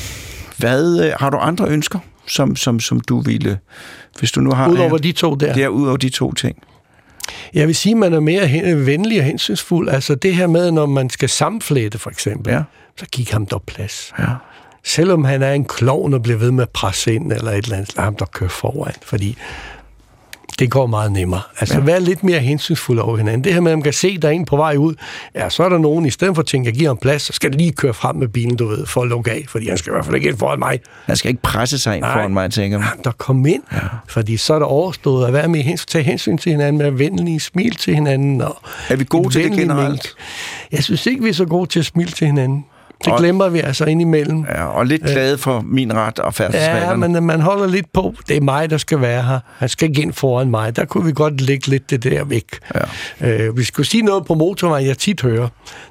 hvad, har du andre ønsker, som, som, som du ville, hvis du nu har... Udover de to der? Det er udover de to ting. Jeg vil sige, at man er mere venlig og hensynsfuld. Altså det her med, når man skal samflætte for eksempel, ja. så giv ham der plads. Ja. Selvom han er en klovn og bliver ved med at presse ind eller et eller andet, ham der køre foran. Fordi det går meget nemmere. Altså, ja. vær lidt mere hensynsfuld over hinanden. Det her med, at man kan se, at der er en på vej ud, ja, så er der nogen, i stedet for at tænke, at jeg giver ham plads, så skal jeg lige køre frem med bilen, du ved, for at lukke af, fordi han skal i hvert fald ikke ind foran mig. Han skal ikke presse sig ind Nej. foran mig, tænker man. Ja, der kom ind, ja. fordi så er der overstået at være med hensyn, tage hensyn til hinanden, med venlige smil til hinanden. Og er vi gode til det generelt? Mælk. Jeg synes ikke, vi er så gode til at smile til hinanden. Det glemmer vi altså indimellem. Ja, og lidt glade for min ret og færdselsreglerne. Ja, men man holder lidt på, det er mig, der skal være her. Han skal ikke ind foran mig. Der kunne vi godt lægge lidt det der væk. Ja. Øh, vi skulle sige noget på motorvejen, jeg tit hører.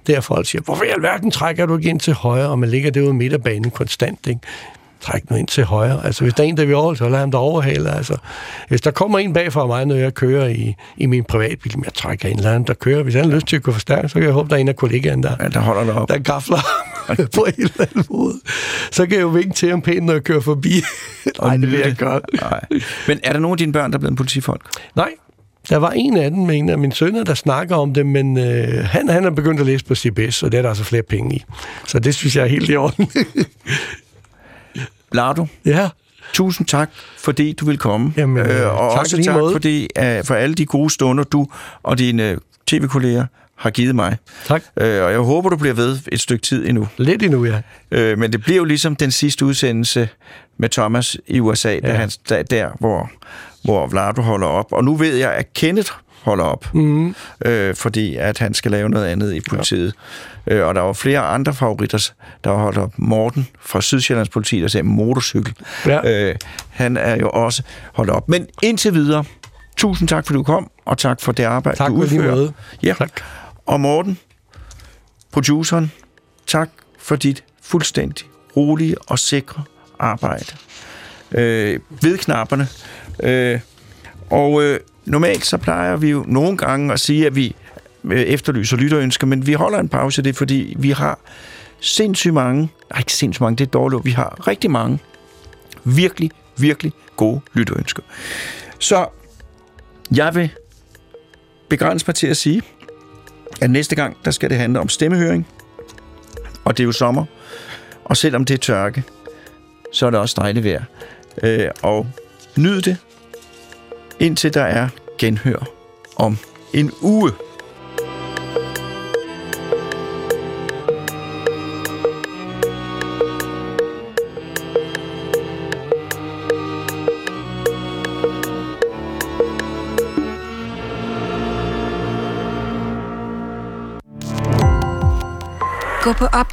Det er folk siger, hvorfor i alverden trækker du ikke ind til højre, og man ligger derude midt af banen konstant, ikke? træk nu ind til højre. Altså, hvis der er en, der vil over, så lad ham der overhale. Altså, hvis der kommer en bag for mig, når jeg kører i, i min privatbil, jeg trækker en eller anden, der kører. Hvis han har lyst til at gå for stærkt, så kan jeg håbe, der er en af kollegaerne, der, Ja, der holder op. der gafler på en eller anden måde. Så kan jeg jo vinke til ham pænt, når jeg kører forbi. Nej, det vil jeg gøre. Nej. Men er der nogen af dine børn, der er blevet politifolk? Nej, der var en af dem, en af mine sønner, der snakker om det, men øh, han, han er begyndt at læse på CBS, og det er der altså flere penge i. Så det synes jeg er helt i orden. Lardo, ja, tusind tak, fordi du vil komme. Jamen, øh, og tak også tak måde. fordi, uh, for alle de gode stunder, du og dine tv-kolleger har givet mig. tak. Øh, og jeg håber, du bliver ved et stykke tid endnu. Lidt endnu, ja. Øh, men det bliver jo ligesom den sidste udsendelse med Thomas i USA, ja. Ja. han, der, der hvor, hvor Vlado holder op. Og nu ved jeg, at Kenneth holder op, Mm. øh, fordi at han skal lave noget andet i politiet. Ja. Øh, og der var flere andre favoritter, der var holdt op. Morten fra Sydsjællands politi, der sagde motorcykel. Ja. Øh, han er jo også holdt op. Men indtil videre, tusind tak, fordi du kom, og tak for det arbejde, Tak du udfører. måde. Ja. Tak. Og Morten, produceren, tak for dit fuldstændig rolige og sikre arbejde. Øh, ved knapperne. Øh, og øh, normalt så plejer vi jo nogle gange at sige, at vi øh, efterlyser lytterønsker, men vi holder en pause, det fordi, vi har sindssygt mange, nej ikke sindssygt mange, det er dårligt, vi har rigtig mange virkelig, virkelig gode lytterønsker. Så jeg vil begrænse mig til at sige, at næste gang, der skal det handle om stemmehøring, og det er jo sommer, og selvom det er tørke, så er det også dejligt vejr. Øh, og nyd det, indtil der er genhør om en uge.